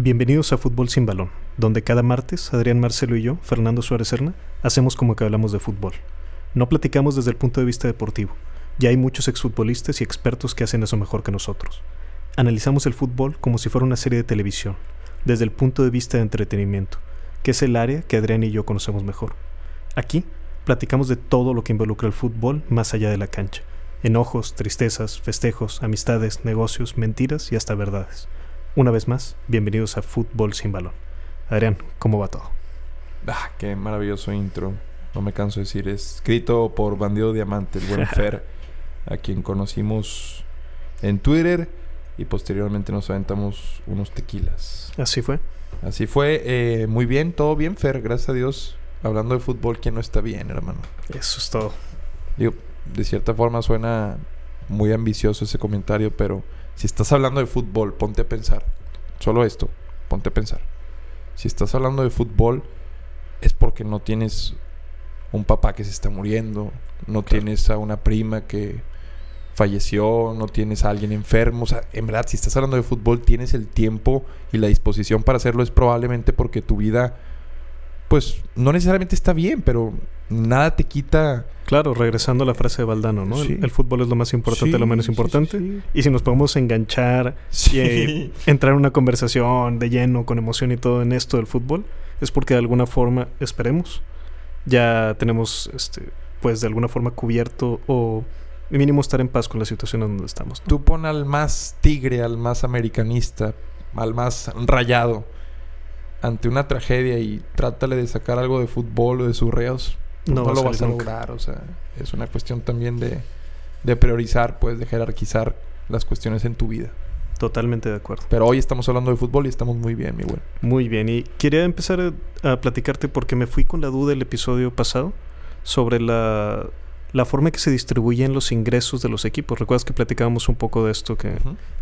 Bienvenidos a Fútbol sin Balón, donde cada martes Adrián Marcelo y yo, Fernando Suárez Serna, hacemos como que hablamos de fútbol. No platicamos desde el punto de vista deportivo, ya hay muchos exfutbolistas y expertos que hacen eso mejor que nosotros. Analizamos el fútbol como si fuera una serie de televisión, desde el punto de vista de entretenimiento, que es el área que Adrián y yo conocemos mejor. Aquí platicamos de todo lo que involucra el fútbol más allá de la cancha. Enojos, tristezas, festejos, amistades, negocios, mentiras y hasta verdades. Una vez más, bienvenidos a Fútbol sin Balón. Adrián, ¿cómo va todo? Ah, qué maravilloso intro. No me canso de decir. Escrito por Bandido Diamante, el buen Fer, a quien conocimos en Twitter y posteriormente nos aventamos unos tequilas. Así fue. Así fue. Eh, muy bien, todo bien, Fer, gracias a Dios. Hablando de fútbol, ¿quién no está bien, hermano? Eso es todo. Digo, de cierta forma suena muy ambicioso ese comentario, pero si estás hablando de fútbol, ponte a pensar. Solo esto, ponte a pensar. Si estás hablando de fútbol, es porque no tienes un papá que se está muriendo, no tienes a una prima que falleció, no tienes a alguien enfermo. O sea, en verdad, si estás hablando de fútbol, tienes el tiempo y la disposición para hacerlo, es probablemente porque tu vida, pues, no necesariamente está bien, pero nada te quita. Claro, regresando a la frase de Valdano, ¿no? Sí. El, el fútbol es lo más importante, Sí, lo menos importante. sí. Y si nos podemos enganchar y eh, entrar en una conversación de lleno, con emoción y todo en esto del fútbol, es porque de alguna forma, esperemos, ya tenemos, este, pues de alguna forma cubierto o mínimo estar en paz con la situación en donde estamos. ¿no? Tú pon al más tigre, al más americanista, al más rayado ante una tragedia y trátale de sacar algo de fútbol o de sus reos. No no, va a lo vas a nunca. lograr. O sea, es una cuestión también de, de priorizar, pues, de jerarquizar las cuestiones en tu vida. Totalmente de acuerdo. Pero hoy estamos hablando de fútbol y estamos muy bien, mi güey. Muy bien, y quería empezar a, a platicarte porque me fui con la duda el episodio pasado sobre la, la forma en que se distribuyen los ingresos de los equipos. ¿Recuerdas que platicábamos un poco de esto que,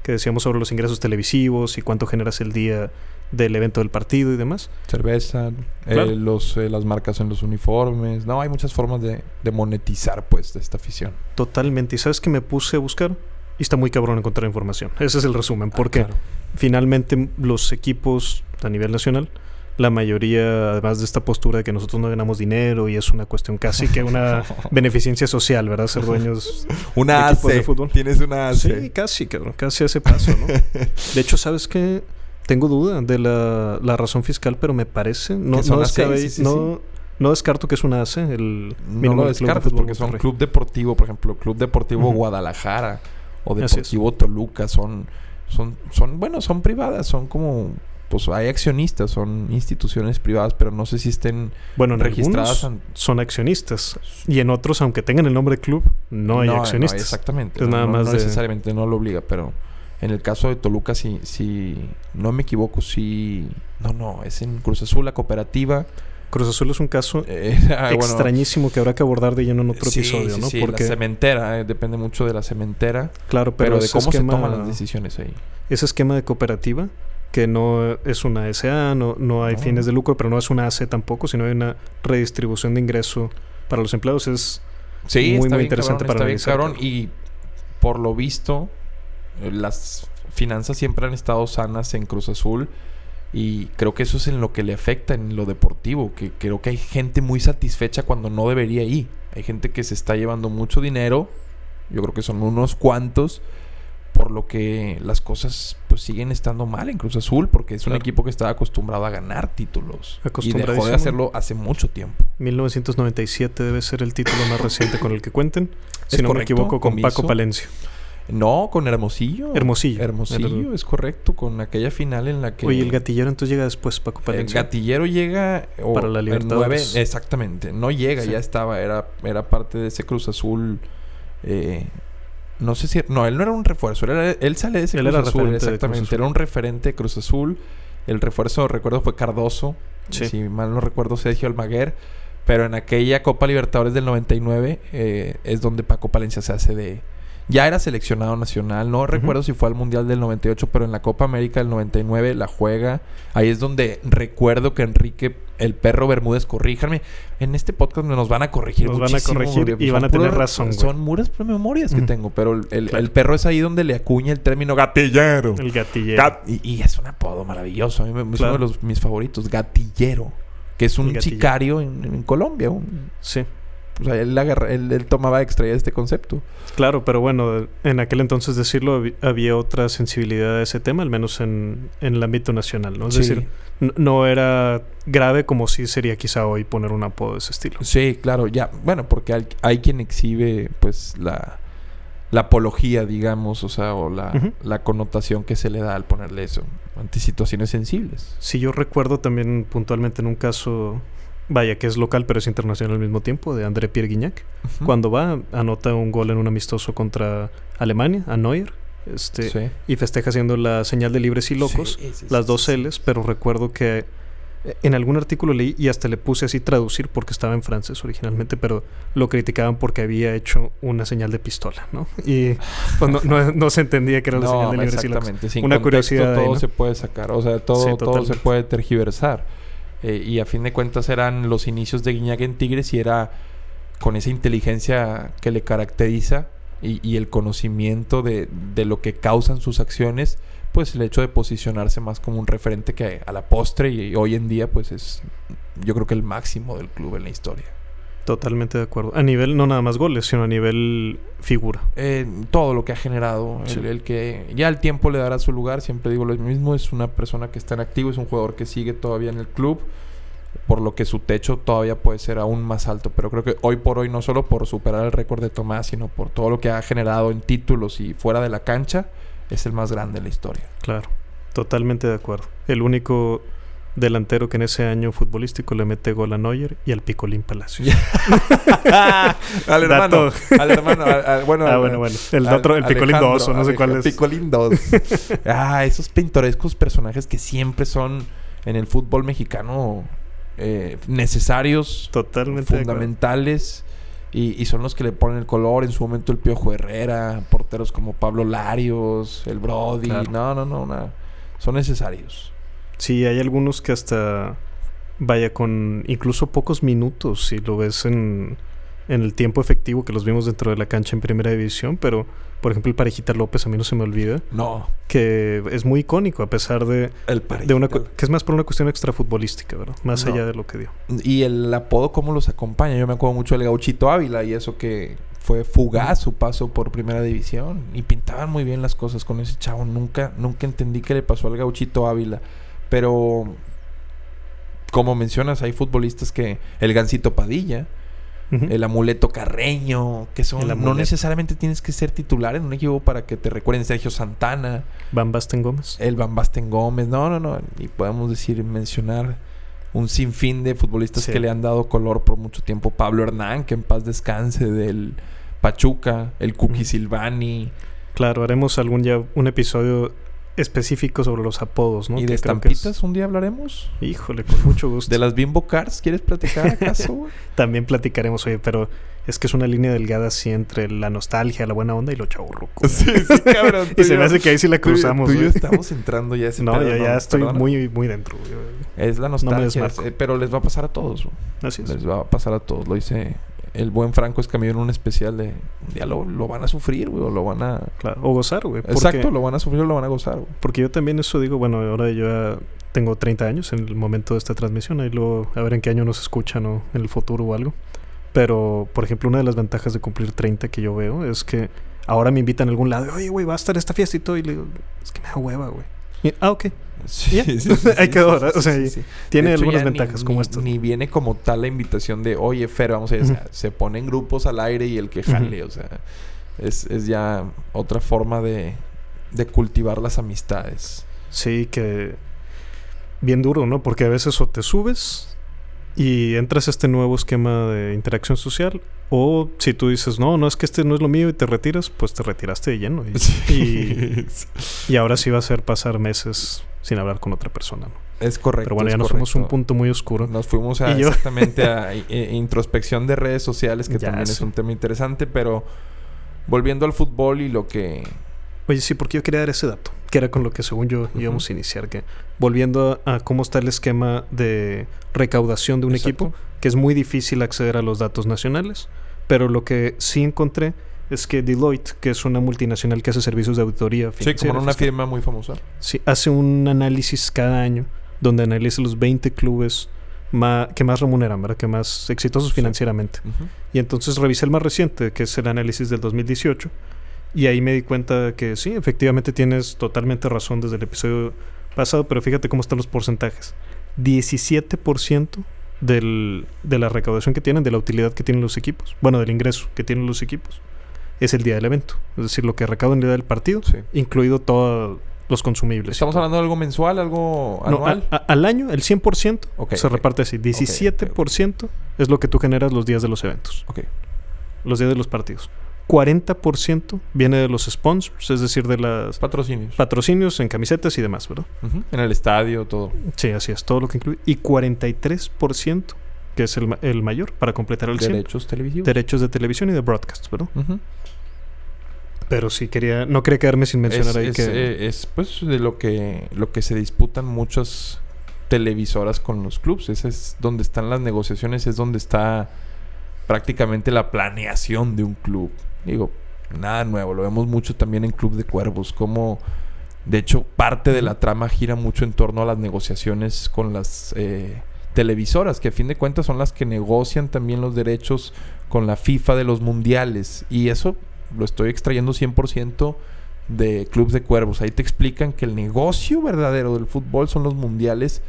que decíamos sobre los ingresos televisivos y cuánto generas el día del evento del partido y demás? Cerveza, eh, los, eh, las marcas en los uniformes. No, hay muchas formas de, de monetizar, pues, de esta afición. Totalmente. ¿Y sabes que me puse a buscar? Y está muy cabrón encontrar información. Ese es el resumen. Ah, Porque claro. finalmente los equipos a nivel nacional, la mayoría, además de esta postura de que nosotros no ganamos dinero y es una cuestión casi que una beneficencia social, ¿verdad? Ser dueños. Una de AC. fútbol. Tienes una AC. Sí, casi, cabrón. Casi ese paso, ¿no? De hecho, ¿sabes qué? Tengo duda de la, la razón fiscal, pero me parece. No, no, AC, descabe- sí, sí, no, no descarto que es una AC, el No mínimo lo Club de descartes Fútbol porque son Monterrey. club deportivo, por ejemplo, Club Deportivo Ujú. Guadalajara o. Deportivo Toluca son, son, son, bueno, son privadas, son como, pues hay accionistas, son instituciones privadas, pero no sé si estén Bueno, en registradas. algunos son accionistas. Y en otros, aunque tengan el nombre de club, no hay accionistas. exactamente. Es no, nada no- más no de- necesariamente no lo obliga, pero en el caso de Toluca, si, si no me equivoco, sí. No, no, es en Cruz Azul, la cooperativa. Cruz Azul es un caso eh, ah, bueno, extrañísimo que habrá que abordar de lleno en otro sí, episodio, ¿no? sí, Porque, la cementera, eh, depende mucho de la cementera. claro, pero, Pero, de cómo esquema, se toman las decisiones ahí. ese esquema de cooperativa, que no es una SA, no, no hay No. fines de lucro, pero no es una AC tampoco, sino hay una redistribución de ingreso para los empleados. Es Sí, Muy, interesante cabrón, para está analizar, cabrón. Y por lo visto, las finanzas siempre han estado sanas en Cruz Azul. Y creo que eso es en lo que le afecta en lo deportivo. Que creo que hay gente muy satisfecha cuando no debería ir. Hay gente que se está llevando mucho dinero. Yo creo que son unos cuantos. Por lo que las cosas pues siguen estando mal en Cruz Azul. Porque es un equipo que está acostumbrado a ganar títulos. Y dejó de hacerlo hace mucho tiempo. 1997 debe ser el título más reciente con el que cuenten. Si no me equivoco, con comiso. Paco Palencia. No, con Hermosillo. Hermosillo. Hermosillo, El- es correcto. Con aquella final en la que... Oye, el gatillero entonces llega después, Paco el Palencia. gatillero llega... Para la el Libertadores. exactamente. No llega, Sí. ya estaba. Era, era parte de ese Cruz Azul... eh, no sé si... No, él no era un refuerzo. Era, él sale de ese Él Cruz era Azul. Cruz Exactamente. Azul. Era un referente de Cruz Azul. El refuerzo, recuerdo, fue Cardoso. Sí. Si mal no recuerdo, Sergio Almaguer. Pero en aquella Copa Libertadores del 99 eh, es donde Paco Palencia se hace de, ya era seleccionado nacional. No recuerdo si fue al Mundial del 98, pero en la Copa América del 99 la juega. Ahí es donde recuerdo que Enrique, el perro Bermúdez, corríjanme. En este podcast nos van a corregir Nos van a corregir y van a tener razón, güey. Son muras memorias que tengo, pero el, el- el perro es ahí donde le acuña el término gatillero. El gatillero. Gat- y, y es un apodo maravilloso. A mí me, es uno de los, mis favoritos. Gatillero. Que es un sicario en, en Colombia. un- Sí. O sea, él, agarra- él- él tomaba extraía este concepto. Claro, pero bueno, en aquel entonces decirlo había otra sensibilidad a ese tema, al menos en, en el ámbito nacional, ¿no? Es Sí. decir, no era grave como sí sería quizá hoy poner un apodo de ese estilo. Sí, claro, ya. Bueno, porque hay, hay quien exhibe, pues, la, la apología, digamos, o sea, o la, la connotación que se le da al ponerle eso ante situaciones sensibles. Si yo recuerdo también puntualmente en un caso, vaya, que es local pero es internacional al mismo tiempo, de André Pierre Guignac, cuando va, anota un gol en un amistoso contra Alemania, a Neuer, este, Sí. y festeja haciendo la señal de libres y locos. Sí, sí, las dos. L's, pero recuerdo que eh, en algún artículo leí y hasta le puse así traducir porque estaba en francés originalmente, pero lo criticaban porque había hecho una señal de pistola, ¿no? Y pues, no, no- no se entendía que era la No, señal de libres y locos. exactamente. Sin Una curiosidad Todo se puede sacar. O sea, todo, todo se puede tergiversar. Eh, y a fin de cuentas eran los inicios de Guiñac en Tigres y era con esa inteligencia que le caracteriza y, el conocimiento de, de lo que causan sus acciones, pues el hecho de posicionarse más como un referente que a la postre y, hoy en día pues es yo creo que el máximo del club en la historia. Totalmente de acuerdo. A nivel, no nada más goles, sino a nivel figura. Eh, todo lo que ha generado, el, el que ya el tiempo le dará su lugar, siempre digo lo mismo, es una persona que está en activo, es un jugador que sigue todavía en el club, por lo que su techo todavía puede ser aún más alto, pero creo que hoy por hoy no solo por superar el récord de Tomás, sino por todo lo que ha generado en títulos y fuera de la cancha, es el más grande en la historia. Claro, totalmente de acuerdo. El único delantero que en ese año futbolístico le mete gol a Neuer y al Picolín Palacios. al hermano, al hermano, al- al- bueno, ah, bueno, bueno. El al- otro, el Picolín Alejandro, 2 o no sé cuál es. Picolín 2. ah, esos pintorescos personajes que siempre son en el fútbol mexicano eh, necesarios, Totalmente fundamentales. Y, y son los que le ponen el color. En su momento el Piojo Herrera, porteros como Pablo Larios, el Brody. Claro. No, no, no. una- son necesarios. Sí, hay algunos que hasta vaya con incluso pocos minutos si lo ves en, en el tiempo efectivo que los vimos dentro de la cancha en primera división, pero por ejemplo el Parejita López a mí no se me olvida No, que es muy icónico a pesar de, el de una Parejita. que es más por una cuestión extrafutbolística, ¿verdad? Más No. allá de lo que dio. Y el apodo, ¿cómo los acompaña? Yo me acuerdo mucho del Gauchito Ávila y eso que fue fugaz su paso por primera división. Y pintaban muy bien las cosas con ese chavo. Nunca, nunca entendí qué le pasó al Gauchito Ávila. Pero, como mencionas, hay futbolistas que... El Gancito Padilla, el Amuleto Carreño, que son... No necesariamente tienes que ser titular en un equipo para que te recuerden Sergio Santana. Van Basten Gómez. El Van Basten Gómez, no, no, no. Y podemos decir, mencionar un sinfín de futbolistas Sí. que le han dado color por mucho tiempo. Pablo Hernán, que en paz descanse, del Pachuca, el Cookie. Silvani. Claro, haremos algún ya un episodio específico sobre los apodos, ¿no? y Que de es- estampitas, un día hablaremos. Híjole, con mucho gusto. De las Bimbo Cars, ¿quieres platicar acaso? También platicaremos, oye, pero es que es una línea delgada así entre la nostalgia, la buena onda y lo chaburruco. sí, sí, cabrón. tú Y se yo- me hace que ahí sí la tú cruzamos. Tú y yo güey. estamos entrando ya a ese No, pedo, ya, ya estoy perdona. muy, muy dentro. güey. Es la me nostalgia, desmarco. eh, pero les va a pasar a todos. güey. Así es. Les va a pasar a todos. Lo dice el buen Franco Escamillo en un especial de... Un día lo, lo van a sufrir, güey, o lo van a... Claro. O gozar, güey. Exacto, lo van a sufrir o lo van a gozar, güey. porque yo también eso digo, bueno, ahora yo ya tengo 30 años en el momento de esta transmisión. Ahí luego, a ver en qué año nos escuchan o en el futuro o algo. Pero, por ejemplo, una de las ventajas de cumplir 30 que yo veo es que ahora me invitan a algún lado. Oye, güey, va a estar esta fiesta y todo. Y le digo, es que me da hueva, güey. Ah, ok. Sí, sí, sí, quedó, sí, ¿verdad? O sea. Tiene hecho, algunas ni- ventajas como estas. Ni viene como tal la invitación de, oye, Fer, vamos a ir. O sea, se ponen grupos al aire y el que jale, o sea, es, es ya otra forma de, de cultivar las amistades. Sí, que bien duro, ¿no? Porque a veces o te subes y entras a este nuevo esquema de interacción social, o si tú dices, no, no es que este no es lo mío y te retiras, pues te retiraste de lleno. Y, y, y ahora sí va a ser pasar meses sin hablar con otra persona, ¿no? Es correcto. Pero bueno, ya nos fuimos a un punto muy oscuro. Nos fuimos a exactamente a introspección de redes sociales, que Ya también es un tema interesante, pero volviendo al fútbol y lo que... Oye, sí, porque yo quería dar ese dato, que era con lo que según yo íbamos a iniciar, que volviendo a, cómo está el esquema de recaudación de un equipo, que es muy difícil acceder a los datos nacionales, pero lo que sí encontré es que Deloitte, que es una multinacional que hace servicios de auditoría Sí, como una firma muy famosa. Sí, hace un análisis cada año donde analiza los 20 clubes que más remuneran, ¿verdad? Que más exitosos financieramente. Y entonces revisé el más reciente, que es el análisis del 2018, y ahí me di cuenta que sí, efectivamente tienes totalmente razón desde el episodio pasado, pero fíjate cómo están los porcentajes. 17% del, de la recaudación que tienen, de la utilidad que tienen los equipos, bueno, del ingreso que tienen los equipos, es el día del evento. Es decir, lo que recaudan el día del partido, incluido todo los consumibles. ¿Estamos hablando de algo mensual, algo anual? al año, el 100% se reparte así. 17% es lo que tú generas los días de los eventos. Los días de los partidos. 40% viene de los sponsors, es decir, de las... Patrocinios. Patrocinios en camisetas y demás, ¿verdad? En el estadio, todo. Sí, así es, todo lo que incluye. Y 43%, que es el, el mayor, para completar el Derechos televisivos. Derechos de televisión y de broadcast, ¿verdad? Pero sí quería, no quería quedarme sin mencionar ahí es, que... Eh, es pues de lo que, lo que se disputan muchas televisoras con los clubes. Ese es donde están las negociaciones, es donde está prácticamente la planeación de un club. Digo, nada nuevo, lo vemos mucho también en Club de Cuervos, como de hecho parte de la trama gira mucho en torno a las negociaciones con las eh, televisoras, que a fin de cuentas son las que negocian también los derechos con la FIFA de los mundiales. Y eso lo estoy extrayendo 100% de Clubs de Cuervos. Ahí te explican que el negocio verdadero del fútbol son los mundiales.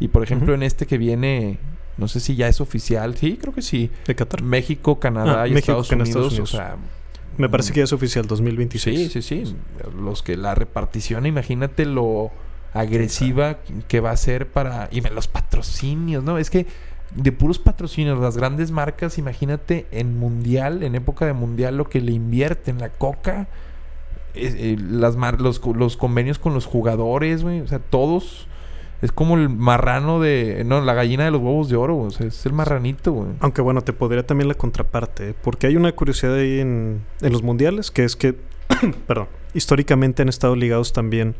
Y por ejemplo, en este que viene, no sé si ya es oficial. Sí, creo que sí. De Qatar. México, Canadá ah, y Estados, Unidos, O sea, me parece que ya es oficial 2026. Sí, sí, sí. Los que la repartición, imagínate lo agresiva que va a ser para y los patrocinios, ¿no? Es que de puros patrocinios, las grandes marcas, imagínate en mundial, en época de mundial, lo que le invierten, la coca, eh, las los, los, convenios con los jugadores, güey, o sea, todos. Es como el marrano de. No, la gallina de los huevos de oro, o sea, es el marranito, güey. Aunque bueno, te podría también la contraparte, ¿eh? porque hay una curiosidad ahí en, en los mundiales, que es que, perdón, históricamente han estado ligados también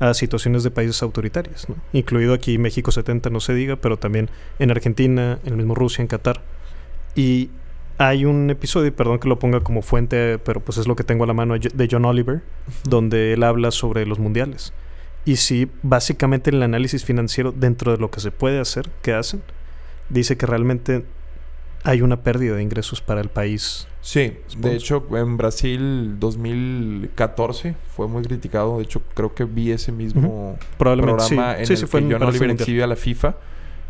a situaciones de países autoritarios, incluido aquí México 70, no se diga, pero también en Argentina, en el mismo Rusia, en Qatar. Y hay un episodio, perdón que lo ponga como fuente, pero pues es lo que tengo a la mano de John Oliver, donde él habla sobre los mundiales. Y sí, básicamente el análisis financiero dentro de lo que se puede hacer, que hacen, dice que realmente hay una pérdida de ingresos para el país. Sí, de hecho en Brasil 2014 fue muy criticado. De hecho creo que vi ese mismo programa en el que John Oliver exhibe a la FIFA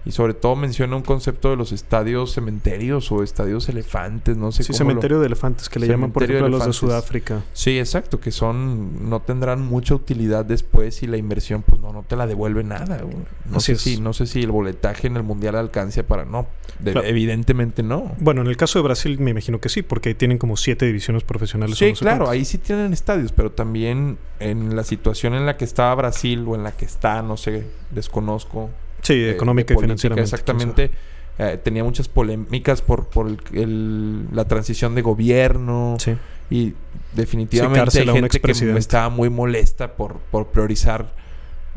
y sobre todo menciona un concepto de los estadios cementerios o estadios elefantes, no sé sí, cementerio de elefantes que le llaman por ejemplo a los de Sudáfrica. Sí, exacto, que son no tendrán mucha utilidad después y la inversión pues no no te la devuelve nada. No sé si no sé si el boletaje en el mundial alcance para no, evidentemente no. Bueno, en el caso de Brasil me imagino que sí, porque ahí tienen como siete divisiones profesionales. Sí, claro, ahí sí tienen estadios, pero también en la situación en la que estaba Brasil o en la que está, no sé, desconozco Sí, eh, económica y financieramente. Exactamente. Eh, tenía muchas polémicas por, por la transición de gobierno. Sí. Y definitivamente hay gente que estaba muy molesta por, por priorizar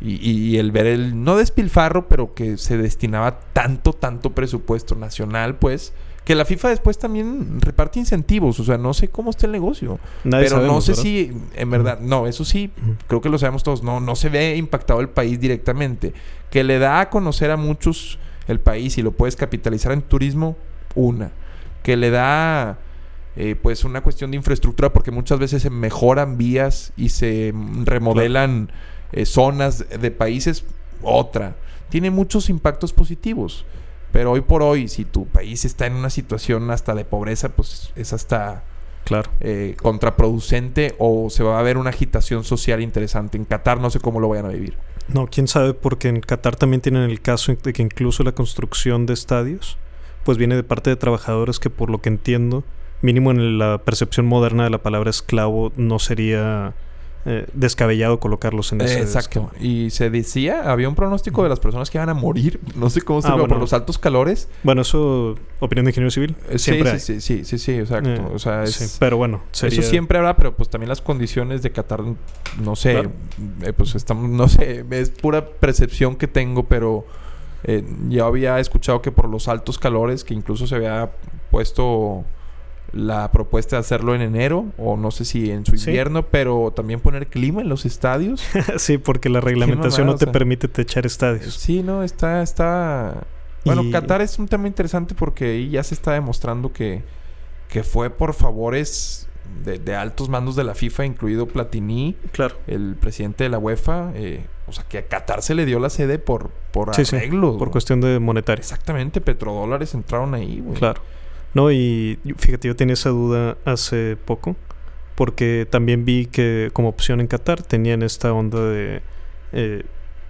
y, y, el ver el, no despilfarro, pero que se destinaba tanto, tanto presupuesto nacional, pues, que la FIFA después también reparte incentivos. O sea, no sé cómo está el negocio. pero no sé si, en verdad, no, eso sí, creo que lo sabemos todos, no, no se ve impactado el país directamente. Que le da a conocer a muchos el país y lo puedes capitalizar en turismo, una. Que le da... Eh, pues una cuestión de infraestructura porque muchas veces se mejoran vías y se remodelan eh, zonas de países, otra. Tiene muchos impactos positivos. Pero hoy por hoy, si tu país está en una situación hasta de pobreza, pues es hasta claro. Eh, contraproducente o se va a ver una agitación social interesante. En Qatar no sé cómo lo vayan a vivir. No, quién sabe, porque en Qatar también tienen el caso de que incluso la construcción de estadios, pues viene de parte de trabajadores que por lo que entiendo, mínimo en la percepción moderna de la palabra esclavo, no sería eh, descabellado colocarlos en ese Exacto. esquema. Y se decía, había un pronóstico de las personas que iban a morir. No sé cómo se Ah, llama, bueno. por los altos calores. Bueno, eso, opinión de ingeniero civil, Eh, siempre sí, hay. sí, sí, sí, sí, exacto. Eh, o sea, es, sí, pero bueno, sería... Eso siempre habrá, pero pues también las condiciones de Qatar, no sé, Claro. pues estamos, no sé, es pura percepción que tengo, pero yo había escuchado que por los altos calores, que incluso se había puesto la propuesta de hacerlo en enero, o no sé si en su Sí. invierno, pero también poner clima en los estadios. sí, porque la reglamentación mamada, no te o sea. permite techar estadios. Sí, no, está, está... Bueno, Y- Qatar es un tema interesante porque ahí ya se está demostrando que, que fue por favores de, de altos mandos de la FIFA, incluido Platini, Claro. el presidente de la UEFA. eh, o sea, que a Qatar se le dio la sede por, por Sí. Por cuestión de monetarias. Exactamente, petrodólares entraron ahí, güey. Claro. No, y y fíjate, yo tenía esa duda hace poco, porque también vi que como opción en Qatar tenían esta onda de, eh,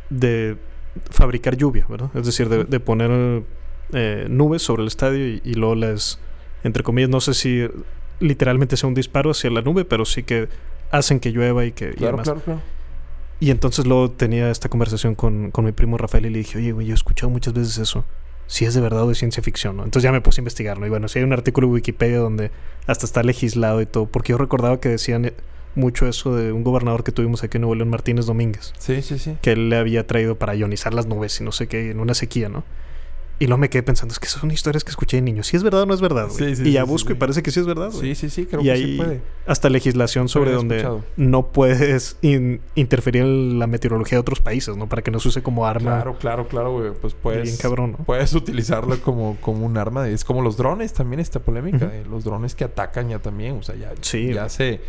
de fabricar lluvia, ¿verdad? Es decir, de, de poner eh, nubes sobre el estadio y, y luego las, entre comillas, no sé si literalmente sea un disparo hacia la nube, pero sí que hacen que llueva y que y Claro, demás. claro, claro. Y entonces luego tenía esta conversación con, con mi primo Rafael y le dije, oye, güey, yo he escuchado muchas veces eso. Si es de verdad o de ciencia ficción, ¿no? Entonces ya me puse a investigar, ¿no? Y bueno, si hay un artículo de Wikipedia donde hasta está legislado y todo, porque yo recordaba que decían eh, mucho eso de un gobernador que tuvimos aquí en Nuevo León, Martínez Domínguez, Sí, sí, sí. que él le había traído para ionizar las nubes y no sé qué, en una sequía, ¿no? Y luego me quedé pensando, es que son historias que escuché de niño. ¿Si es verdad o no es verdad? Sí, sí, y ya sí, busco sí, y sí. parece que sí es verdad. güey. Sí, sí, sí, creo Y que sí puede. Hasta legislación sobre donde escuchado. no puedes in- interferir en la meteorología de otros países, ¿no? Para que no se use como arma. Claro, claro, claro, güey. Pues bien puedes, cabrón, ¿no? puedes utilizarlo como, como un arma. Es como los drones también, esta polémica. De los drones que atacan ya también. O sea, ya, Sí, ya se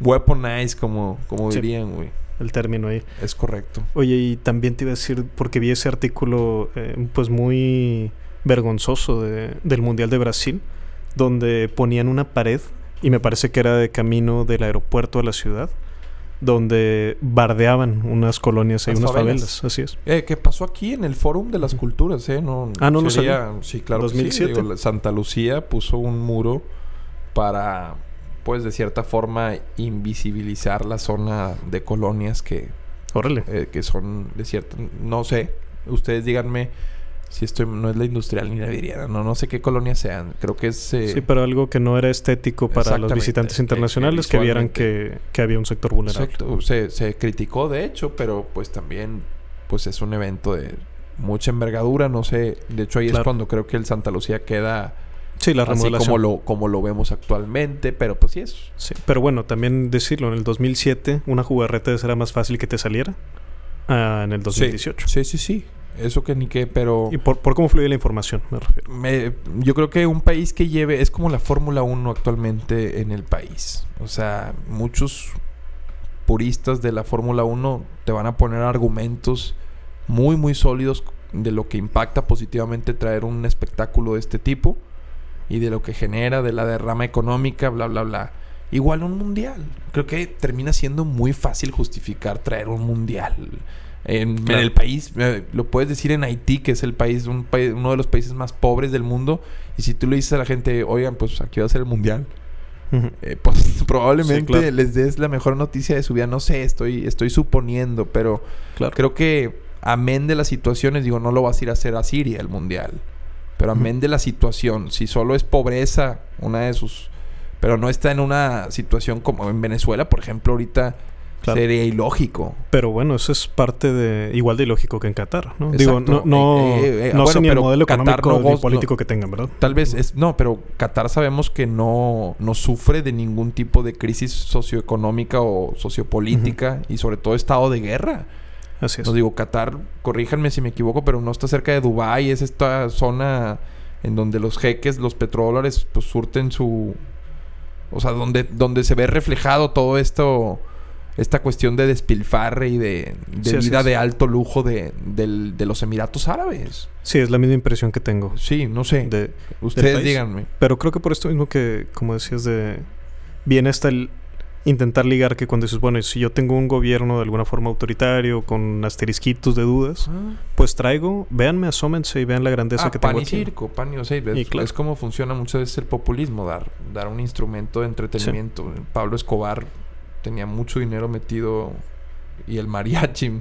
weaponize, como, como Sí. dirían, güey. El término ahí. Es correcto. Oye, y también te iba a decir, porque vi ese artículo, eh, pues muy vergonzoso de- del Mundial de Brasil, donde ponían una pared, y me parece que era de camino del aeropuerto a la ciudad, donde bardeaban unas colonias y unas favelas. favelas. Así es. Eh, ¿Qué pasó aquí en el Fórum de las. Culturas, eh? No, Ah, no lo sería- Sí, claro. que sí. 2007. Digo, la- Santa Lucía puso un muro para, pues, de cierta forma, invisibilizar la zona de colonias que, Órale. eh, que son de cierta... No sé. Ustedes díganme si esto no es la industrial ni la viriana. No, no sé qué colonias sean. Creo que es... eh, Sí, pero algo que no era estético para los visitantes eh, internacionales que vieran que, que había un sector vulnerable. Exacto. Se, se criticó, de hecho, pero pues también pues es un evento de mucha envergadura. No sé. De hecho, ahí es cuando creo que el Santa Lucía queda Sí, la así remodelación. como lo, como lo vemos actualmente. Pero pues sí es... Sí, pero bueno, también decirlo, en el 2007 una jugarreta era más fácil que te saliera ah, en el 2018. Sí, sí, sí. Eso que ni qué, pero... Y por, por cómo fluye la información, me refiero. Me- yo creo que un país que lleve... Es como la Fórmula 1 actualmente en el país. O sea, muchos puristas de la Fórmula 1 te van a poner argumentos muy, muy sólidos de lo que impacta positivamente traer un espectáculo de este tipo y de lo que genera, de la derrama económica, bla, bla, bla. Igual un mundial. Creo que termina siendo muy fácil justificar traer un mundial. En, el país, eh, lo puedes decir en Haití, que es el país, un país, uno de los países más pobres del mundo. Y si tú le dices a la gente, oigan, pues aquí va a ser el mundial, eh, pues probablemente Sí, claro. les des la mejor noticia de su vida. No sé, estoy, estoy suponiendo, pero Claro. creo que amén de las situaciones, digo, no lo vas a ir a hacer a Siria el mundial. Pero amén de la situación, si solo es pobreza, una de sus... Pero no está en una situación como en Venezuela, por ejemplo, ahorita Claro. sería ilógico. Pero bueno, eso es parte de igual de ilógico que en Qatar, ¿no? Digo, no, no, Eh, eh, no sé bueno, ni el modelo Qatar económico no ni político que tengan, ¿verdad? Tal vez es... No, pero Qatar sabemos que no, no sufre de ningún tipo de crisis socioeconómica o sociopolítica y sobre todo estado de guerra. Así es. No digo, Qatar, corríjanme si me equivoco, pero no está cerca de Dubái. Es esta zona en donde los jeques, los petrodólares, pues surten su... O sea, donde, donde se ve reflejado todo esto... Esta cuestión de despilfarre y de, de Sí, vida de alto lujo de, del- de los Emiratos Árabes. Sí, es la misma impresión que tengo. Sí, no sé. De, Ustedes díganme. pero creo que por esto mismo que, como decías, de viene hasta el intentar ligar que cuando dices, bueno, y si yo tengo un gobierno de alguna forma autoritario, con asterisquitos de dudas, pues traigo, véanme, asómense y vean la grandeza Ah, que pan tengo y aquí. circo, pan y o sea, es, Y claro. es como funciona muchas veces el populismo, dar, dar un instrumento de entretenimiento. Pablo Escobar tenía mucho dinero metido y el mariachi,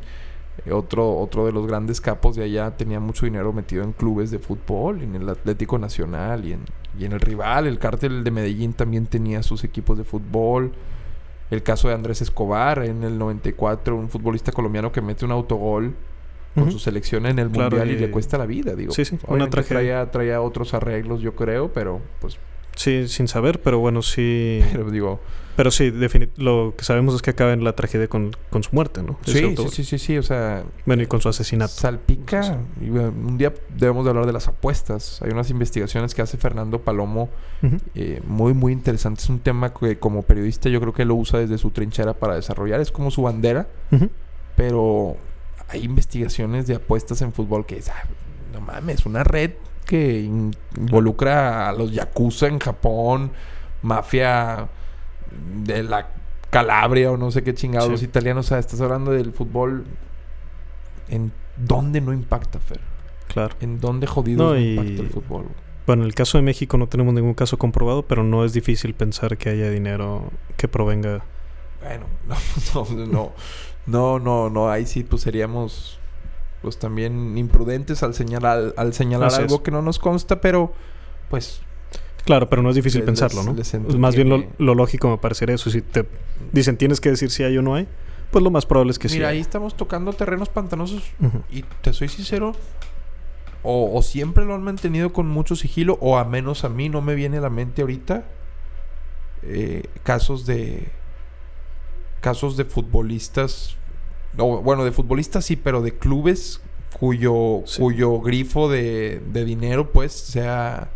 otro, otro de los grandes capos de allá, tenía mucho dinero metido en clubes de fútbol, en el Atlético Nacional y en, y en el rival. El cártel de Medellín también tenía sus equipos de fútbol. El caso de Andrés Escobar en el 94, un futbolista colombiano que mete un autogol con su selección en el mundial y, le cuesta la vida, digo. Sí, sí, una tragedia. Traía, traía otros arreglos, yo creo, pero pues Sí, sin saber, pero bueno, sí. Pero digo. Pero sí, lo que sabemos es que acaba en la tragedia con, con su muerte, ¿no? Sí, sí, sí, sí, sí, o sea. Bueno, y con su asesinato. Salpica. Y, un día debemos de hablar de las apuestas. Hay unas investigaciones que hace Fernando Palomo eh, muy, muy interesantes. Es un tema que como periodista yo creo que lo usa desde su trinchera para desarrollar. Es como su bandera. Pero hay investigaciones de apuestas en fútbol que es, ah, no mames, una red que involucra a los yakuza en Japón, mafia de la Calabria o no sé qué chingados italianos. O sea, estás hablando del fútbol. ¿En dónde no impacta, Fer? Claro. ¿En dónde jodido no, impacta el fútbol? Bueno, en el caso de México no tenemos ningún caso comprobado, pero no es difícil pensar que haya dinero que provenga. Bueno, no, no, no, no, no, no, ahí sí pues seríamos pues también imprudentes al señalar, al señalar algo que no nos consta, pero pues... Claro, pero no es difícil pensarlo, ¿no? más bien lo, lógico me parecería eso. Si te dicen tienes que decir si hay o no hay, pues lo más probable es que sí. Mira, ahí estamos tocando terrenos pantanosos y te soy sincero, o, siempre lo han mantenido con mucho sigilo, o a menos a mí no me viene a la mente ahorita eh, casos de casos de futbolistas bueno, de futbolistas sí, pero de clubes cuyo, cuyo grifo de, dinero, pues, sea.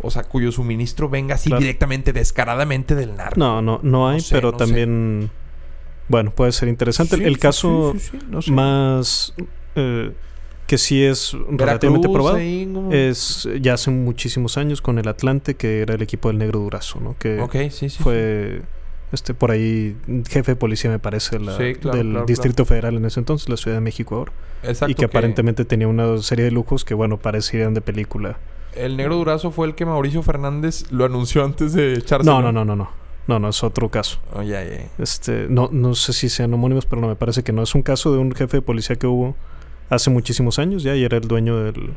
O sea, cuyo suministro venga así directamente, descaradamente del narco. No, no, no hay, pero también. Bueno, puede ser interesante. el caso más. Eh, que sí es relativamente probado es ya hace muchísimos años con el Atlante que era el equipo del Negro Durazo no que fue este, por ahí, jefe de policía, me parece, del Distrito Federal en ese entonces, la Ciudad de México ahora. y que, aparentemente tenía una serie de lujos que, bueno, parecían de película. El negro durazo fue el que Mauricio Fernández lo anunció antes de echarse. No, no, no, no, no. No, no, es otro caso. Oh, este, no, no sé si sean homónimos, pero no me parece que no. Es un caso de un jefe de policía que hubo hace muchísimos años ya y era el dueño del.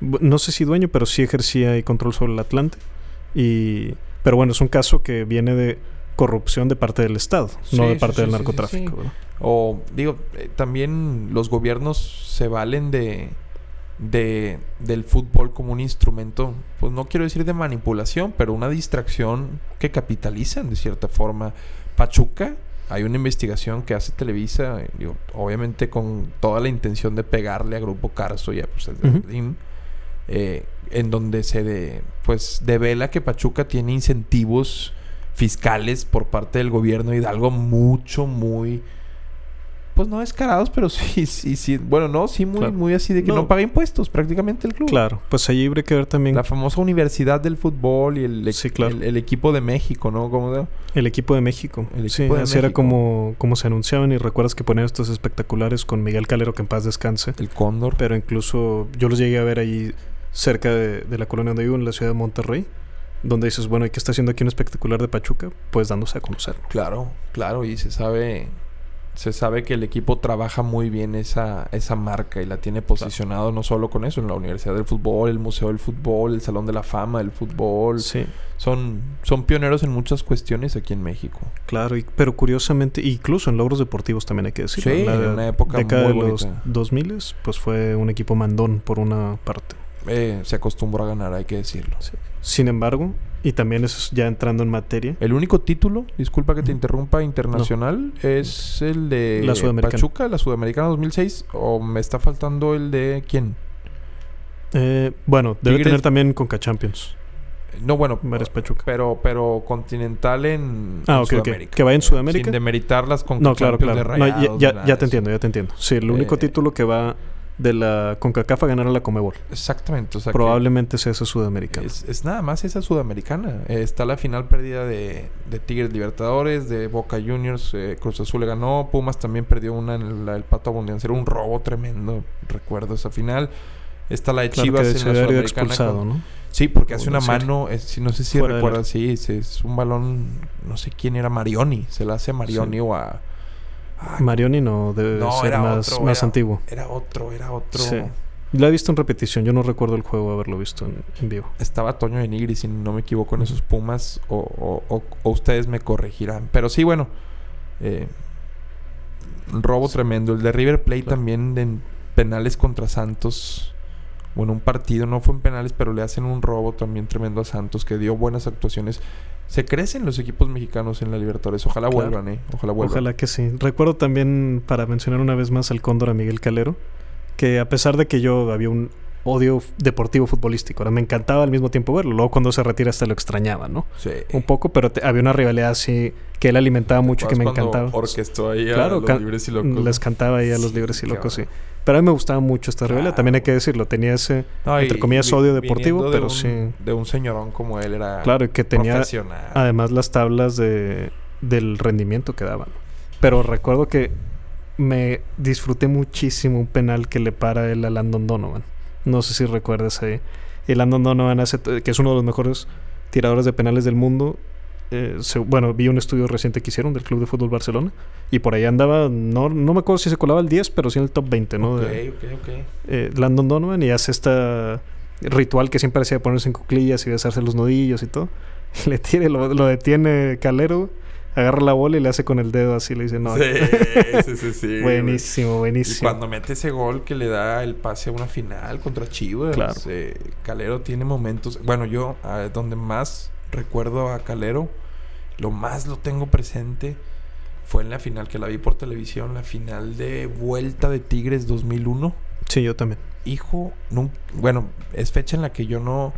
No sé si dueño, pero sí ejercía y control sobre el Atlante. Y. Pero bueno, es un caso que viene de corrupción de parte del Estado, no de parte del narcotráfico. O digo, eh, también los gobiernos se valen de, de del fútbol como un instrumento, pues no quiero decir de manipulación, pero una distracción que capitalizan de cierta forma. Pachuca, hay una investigación que hace Televisa, digo, obviamente con toda la intención de pegarle a Grupo Carso y a pues, eh, en donde se de, pues devela que Pachuca tiene incentivos fiscales por parte del gobierno y de algo mucho, muy pues no descarados, pero sí, sí, sí. Bueno, no, sí, muy, muy así de que no. paga impuestos prácticamente el club. Claro, pues allí habría que ver también. La famosa Universidad del Fútbol y el, el, equipo de México, ¿no? ¿Cómo El equipo de México. El sí, así era como, como se anunciaban y recuerdas que ponían estos espectaculares con Miguel Calero, que en paz descanse. El Cóndor. Pero incluso yo los llegué a ver ahí cerca de, de la colonia donde vivo, en la ciudad de Monterrey donde dices, bueno, ¿y qué está haciendo aquí un espectacular de Pachuca? Pues dándose a conocer. Claro, claro, y se sabe, se sabe que el equipo trabaja muy bien esa, esa marca y la tiene posicionado no solo con eso, en la Universidad del Fútbol, el Museo del Fútbol, el Salón de la Fama del Fútbol. Sí. Son, son pioneros en muchas cuestiones aquí en México. Claro, y, pero curiosamente, incluso en logros deportivos también hay que decirlo. Sí, en una época década de los 2000 pues fue un equipo mandón por una parte. Eh, se acostumbró a ganar, hay que decirlo. Sin embargo, y también eso ya entrando en materia. El único título, disculpa que te interrumpa, internacional, es el de la Sudamericana. Pachuca, la Sudamericana 2006, o me está faltando el de quién? Eh, bueno, debe tener también Conca Champions. No, bueno, Pachuca. pero pero continental en, ah, Sudamérica. Que va en Sudamérica. Sin demeritar las con no, claro, claro. ya, ya, te entiendo, ya te entiendo. Sí, el único eh, título que va de la CONCACAF a ganar a la Comebol. Exactamente. O sea Probablemente sea esa sudamericana. Es, nada más esa sudamericana. está la final perdida de, de, Tigres Libertadores, de Boca Juniors, eh, Cruz Azul le ganó, Pumas también perdió una en el Pato Abundancia. Era un robo tremendo, recuerdo esa final. Está la de Claro Chivas que en la Sudamericana expulsado, con- ¿no? Sí, porque hace una la mano, es- si no sé si recuerdas, sí, es, es un balón, no sé quién era Marioni, se la hace a Marioni Sí. o a... Marioni no debe No, ser más, otro, más era- antiguo. Era otro, era otro. Sí. Lo he visto en repetición. Yo no recuerdo el juego haberlo visto en, en vivo. Estaba Toño de Nigri, si no me equivoco, en esos Pumas, o, o- o- o ustedes me corregirán. Pero sí, bueno, eh, robo tremendo. El de River Plate Claro. también en penales contra Santos. Bueno, un partido, no fue en penales, pero le hacen un robo también tremendo a Santos, que dio buenas actuaciones. Se crecen los equipos mexicanos en la Libertadores. Ojalá Claro. vuelvan, ¿eh? Ojalá vuelvan. Ojalá que sí. Recuerdo también, para mencionar una vez más al cóndor a Miguel Calero, que a pesar de que yo había un odio deportivo futbolístico, ahora me encantaba al mismo tiempo verlo. Luego cuando se retira hasta lo extrañaba, ¿no? Sí. Un poco, pero te- había una rivalidad así que él alimentaba mucho y que me encantaba. Orquestó ahí a Claro, los ca- libres y locos. Les cantaba ahí a los Sí, libres y locos, sí. Pero a mí me gustaba mucho esta rivalidad, también hay que decirlo. Tenía ese, No, entre comillas, odio deportivo, de pero un- sí. De un señorón como él era Claro, y que tenía además las tablas de, del rendimiento que daban. Pero recuerdo que me disfruté muchísimo un penal que le para él a Landon Donovan. No sé si recuerdas ahí. Y Landon Donovan, hace, que es uno de los mejores tiradores de penales del mundo. eh, se- bueno, vi un estudio reciente que hicieron del Club de Fútbol Barcelona. Y por ahí andaba, no, no me acuerdo si se colaba el 10, pero sí en el top 20, ¿no? Ok, De- ok, ok. eh, Landon Donovan y hace esta ritual que siempre hacía ponerse en cuclillas y besarse los nudillos y todo. Le lo, lo detiene Calero, agarra la bola y le hace con el dedo así, le dice, no. sí, sí, sí, sí. güey. buenísimo, Y buenísimo. cuando mete ese gol que le da el pase a una final contra Chivas, Claro. eh, Calero tiene momentos. Bueno, yo, donde más recuerdo a Calero, lo más lo tengo presente fue en la final que la vi por televisión, la final de Vuelta de Tigres 2001. Sí, yo también. Hijo, nun- bueno, es fecha en la que yo no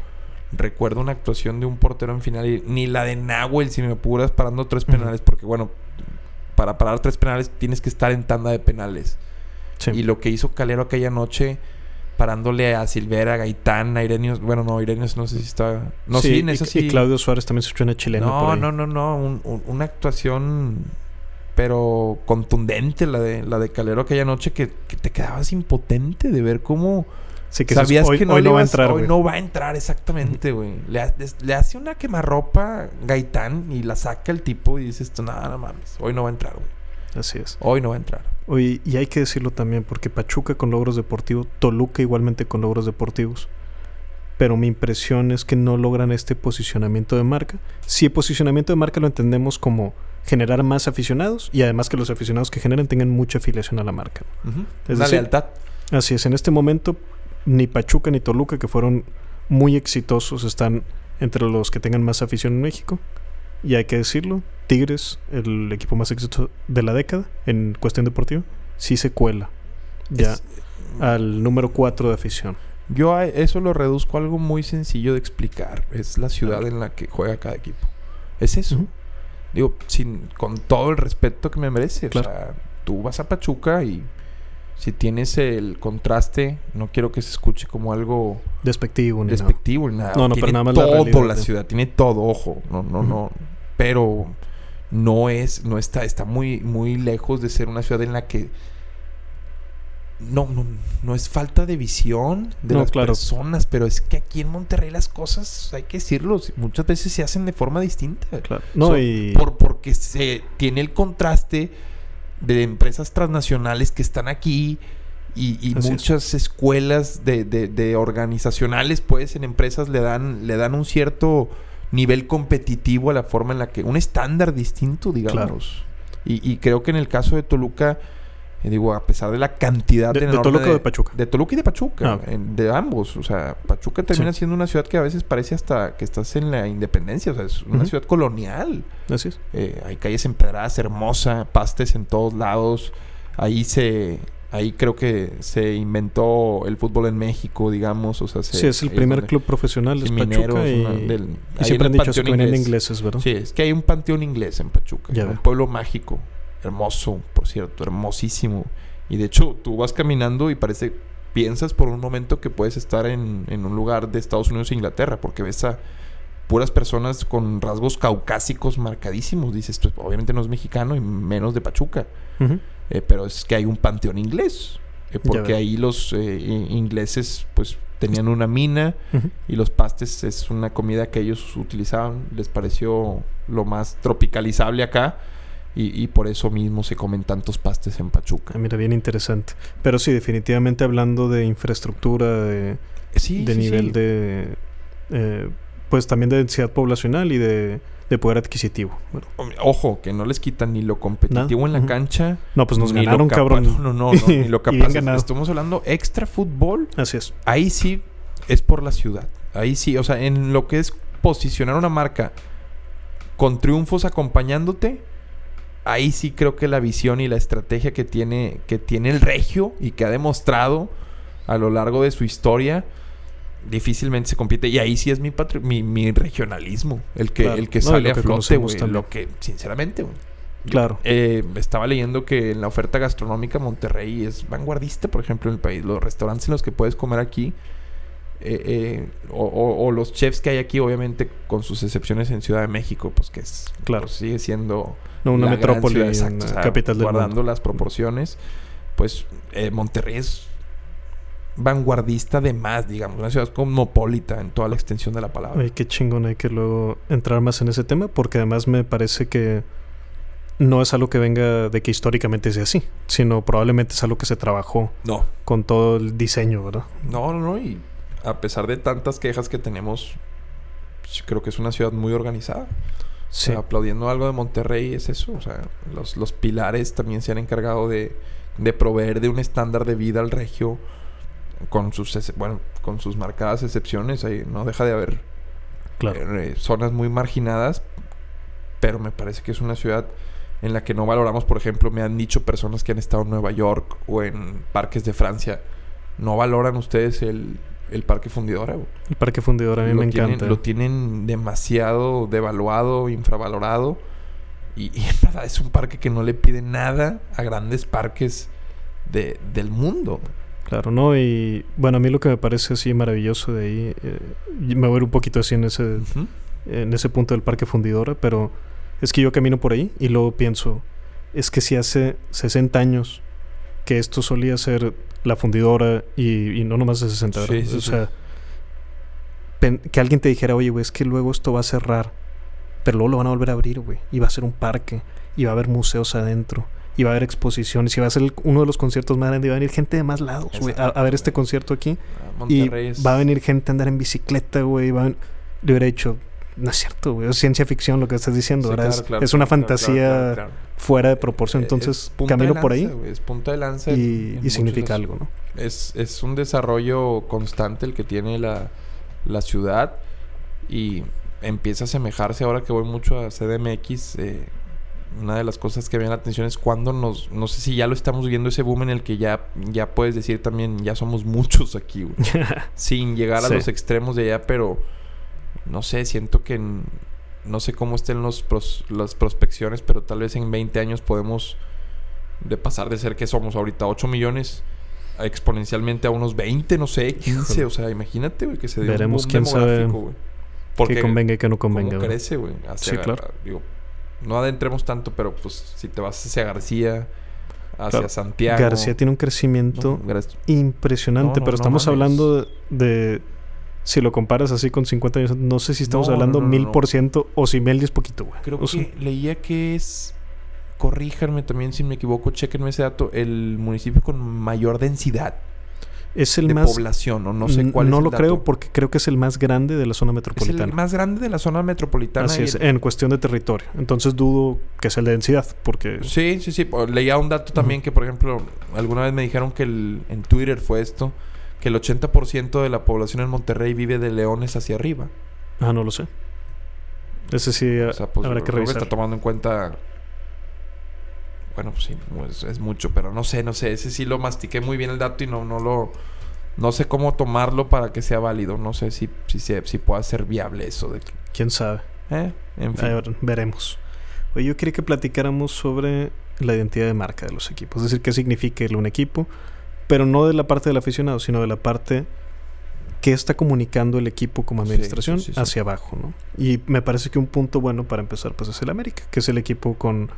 recuerdo una actuación de un portero en final, y- ni la de Nahuel, si me apuras, parando tres penales, porque bueno, para parar tres penales tienes que estar en tanda de penales. Sí. Y lo que hizo Calero aquella noche, parándole a Silvera, Gaitán, a Irenios, bueno, no, Irenios no sé si está... No, sí, en y, sí. Claudio Suárez también se echó una chilena por no, ahí. no, no, no, un- un- una actuación pero contundente la de la de Calero aquella noche que, que te quedabas impotente de ver cómo Sí, que sabías hoy, que no, hoy no va a entrar, hoy güey. no va a entrar exactamente, güey. Le, le hace una quemarropa Gaitán y la saca el tipo y dices, tú, nada, no mames, hoy no va a entrar, güey. Así es. Hoy no va a entrar. Oye, y hay que decirlo también, porque Pachuca con logros deportivos, Toluca igualmente con logros deportivos. Pero mi impresión es que no logran este posicionamiento de marca. Si el posicionamiento de marca lo entendemos como generar más aficionados y además que los aficionados que generen tengan mucha afiliación a la marca. Es la decir, lealtad. Así es, en este momento ni Pachuca ni Toluca, que fueron muy exitosos, están entre los que tengan más afición en México. Y hay que decirlo, Tigres, el equipo más exitoso de la década en cuestión deportiva, sí se cuela ya Es- al número 4 de afición. Yo a eso lo reduzco a algo muy sencillo de explicar. Es la ciudad en la que juega cada equipo. Es eso. Digo, sin, con todo el respeto que me merece. Claro. O sea, tú vas a Pachuca y si tienes el contraste, no quiero que se escuche como algo Despectivo ni despectivo nada. No, no, pero nada más la todo realidad la de- ciudad, tiene todo, ojo. No, no, no. Pero no es, no está, está muy, muy lejos de ser una ciudad en la que no, no, no es falta de visión de No, las claro. personas, pero es que aquí en Monterrey las cosas, hay que decirlo, muchas veces se hacen de forma distinta. Claro. No, So, y por, porque se tiene el contraste de empresas transnacionales que están aquí y, y Así es. muchas escuelas de, de- de organizacionales, pues, en empresas le dan, le dan un cierto nivel competitivo a la forma en la que, un estándar distinto, digamos. Y, y creo que en el caso de Toluca, eh, digo, a pesar de la cantidad ¿De- de enorme Toluca o de Pachuca? De Toluca y de Pachuca, Ah, en- de ambos. O sea, Pachuca termina Sí. siendo una ciudad que a veces parece hasta que estás en la independencia. O sea, es una ciudad colonial. así es. Eh, hay calles empedradas, hermosa, pastes en todos lados. Ahí se, ahí creo que se inventó el fútbol en México, digamos. O sea, se- Sí, es el primer club profesional, es sí, Pachuca Mineros, y, una- del- y siempre han dicho que de ingleses, ¿verdad? Sí, es que hay un panteón inglés en Pachuca. Ya un pueblo mágico, hermoso, por cierto, hermosísimo. Y de hecho, tú vas caminando y parece, piensas por un momento que puedes estar en, en un lugar de Estados Unidos e Inglaterra, porque ves a puras personas con rasgos caucásicos marcadísimos. Dices, esto obviamente no es mexicano y menos de Pachuca. Eh, pero es que hay un panteón inglés. eh, porque ahí los eh, ingleses pues tenían una mina y los pastes es una comida que ellos utilizaban, les pareció lo más tropicalizable acá. Y, por eso mismo se comen tantos pastes en Pachuca. Ah, mira, bien interesante. Pero sí, definitivamente hablando de infraestructura, de, de nivel de... Eh, pues también de densidad poblacional y de, poder adquisitivo. Ojo, que no les quitan ni lo competitivo en la cancha. No, pues nos ganaron, cabrón. No, no, no, ni lo capaz. Estamos hablando extra fútbol. Así es. Ahí sí es por la ciudad. Ahí sí, o sea, en lo que es posicionar una marca con triunfos acompañándote, ahí sí creo que la visión y la estrategia que tiene, que tiene el Regio y que ha demostrado a lo largo de su historia, difícilmente se compite. Y ahí sí es mi, mi, regionalismo, el que, el que sale a flote, Lo que, sinceramente, Claro. Eh, estaba leyendo que en la oferta gastronómica Monterrey es vanguardista, por ejemplo, en el país. Los restaurantes en los que puedes comer aquí eh, eh, o, los chefs que hay aquí, obviamente, con sus excepciones en Ciudad de México, pues que es, claro, pues, sigue siendo una metrópoli, capital del guardando las proporciones, pues eh, Monterrey es vanguardista de más, digamos, una ciudad cosmopolita en toda la extensión de la palabra. Ay, qué chingón, hay que luego entrar más en ese tema, porque además me parece que no es algo que venga de que históricamente sea así, sino probablemente es algo que se trabajó no. con todo el diseño, ¿verdad? No, no, no, y a pesar de tantas quejas que tenemos, creo que es una ciudad muy organizada. Sí. aplaudiendo algo de Monterrey es eso. O sea, los, los pilares también se han encargado de, de, proveer de un estándar de vida al regio con sus, bueno, con sus marcadas excepciones. Ahí no deja de haber eh, zonas muy marginadas, pero me parece que es una ciudad en la que no valoramos, por ejemplo, me han dicho personas que han estado en Nueva York o en parques de Francia, no valoran ustedes el, el Parque Fundidora. El Parque Fundidora a mí me encanta. Lo tienen demasiado devaluado, infravalorado. Y, en verdad es un parque que no le pide nada a grandes parques de, del mundo. Claro, ¿no? Y bueno, a mí lo que me parece así maravilloso de ahí, eh, me voy a ir un poquito así en ese, en ese punto del Parque Fundidora, pero es que yo camino por ahí y luego pienso, es que si hace 60 años que esto solía ser la fundidora y, no nomás de 60 o sea, que alguien te dijera, oye, güey, es que luego esto va a cerrar, pero luego lo van a volver a abrir, güey, y va a ser un parque, y va a haber museos adentro, y va a haber exposiciones, y va a ser uno de los conciertos más grandes, y va a venir gente de más lados, güey, a, ver este concierto aquí. Y va a venir gente a andar en bicicleta, güey, a... le hubiera dicho, no es cierto, güey. Es ciencia ficción lo que estás diciendo. es, una fantasía fuera de proporción. Eh, Entonces, camino por ahí. Es punta de lanza. Y, significa algo, ¿no? Es, es un desarrollo constante el que tiene la, la ciudad. Y empieza a asemejarse ahora que voy mucho a CDMX. Eh, una de las cosas que me la atención es cuando nos... No sé si ya lo estamos viendo ese boom en el que ya, ya puedes decir también... Ya somos muchos aquí, güey. Sin llegar a los extremos de allá, pero no sé, siento que no sé cómo estén los las prospecciones, pero tal vez en 20 años podemos de pasar de ser que somos ahorita 8 millones exponencialmente a unos 20, no sé, 15, o sea, imagínate, güey, que se dé Veremos un quién sabe Porque que convenga y que no convenga. crece, güey. Sí, claro. Digo, no adentremos tanto, pero pues si te vas hacia García, hacia Santiago. García tiene un crecimiento impresionante, pero estamos hablando de si lo comparas así con 50 años, no sé si estamos hablando mil por ciento o si mil es poquito, güey. Creo que leía que es, corríjanme también si me equivoco, chequenme ese dato, el municipio con mayor densidad. Es el de más. población, o no sé cuál no es. No lo creo porque creo que es el más grande de la zona metropolitana. Es el más grande de la zona metropolitana. Así es, en cuestión de territorio. Entonces dudo que sea el de densidad, porque. Sí, sí, sí. Leía un dato también que, por ejemplo, alguna vez me dijeron que el, en Twitter fue esto que el 80% de la población en Monterrey vive de Leones hacia arriba. Ah, no lo sé. Ese sí pues, habrá que revisar. está tomando en cuenta... Bueno, pues sí, es, mucho, pero no sé, no sé. Ese sí lo mastiqué muy bien el dato y no, no lo... No sé cómo tomarlo para que sea válido. No sé si, si, si pueda ser viable eso. De ¿Quién sabe? ¿Eh? En fin. veremos. Oye, yo quería que platicáramos sobre la identidad de marca de los equipos. Es decir, qué significa un equipo, pero no de la parte del aficionado, sino de la parte que está comunicando el equipo como administración hacia abajo, ¿no? Y me parece que un punto bueno para empezar pues es el América, que es el equipo con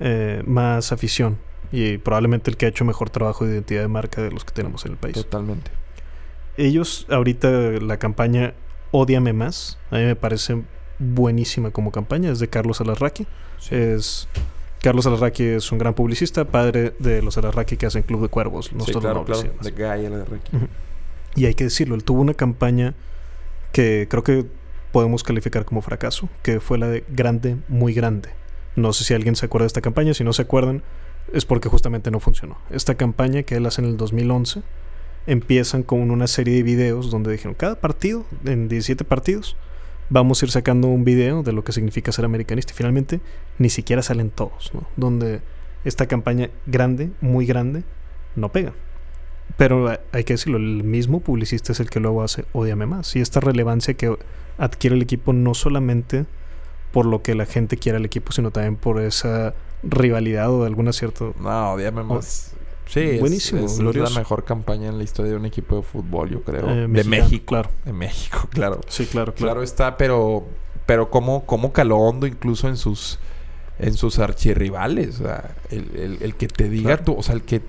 eh, más afición Y probablemente el que ha hecho mejor trabajo de identidad de marca de los que tenemos en el país. Totalmente. Ellos, ahorita, la campaña Odiame Más, a mí me parece buenísima como campaña. Es de Carlos Alarraqui. Sí. Es. Carlos Alarraqui es un gran publicista, padre de los Alarraqui que hacen Club de Cuervos. Sí, Nosotros claro, y claro. De. Ujú. Y hay que decirlo, él tuvo una campaña que creo que podemos calificar como fracaso, que fue la de Grande, muy grande. No sé si alguien se acuerda de esta campaña, si no se acuerdan es porque justamente no funcionó. Esta campaña que él hace en el 2011 empiezan con una serie de videos donde dijeron, cada partido, en 17 partidos, vamos a ir sacando un video de lo que significa ser americanista. Y finalmente ni siquiera salen todos, ¿no? Donde esta campaña grande, muy grande, no pega. Pero hay que decirlo, el mismo publicista es el que luego hace Odiame Más. Y esta relevancia que adquiere el equipo no solamente por lo que la gente quiere al equipo, sino también por esa rivalidad o de alguna cierta... No, dígame más. Sí, es- Buenísimo, es, la mejor campaña en la historia de un equipo de fútbol, yo creo. eh, de México. Claro, De México, claro. sí, claro, Claro claro. está, pero pero cómo, cómo caló hondo incluso en sus en sus archirrivales. O sea, el, el- el que te diga Claro. tú, o sea, el que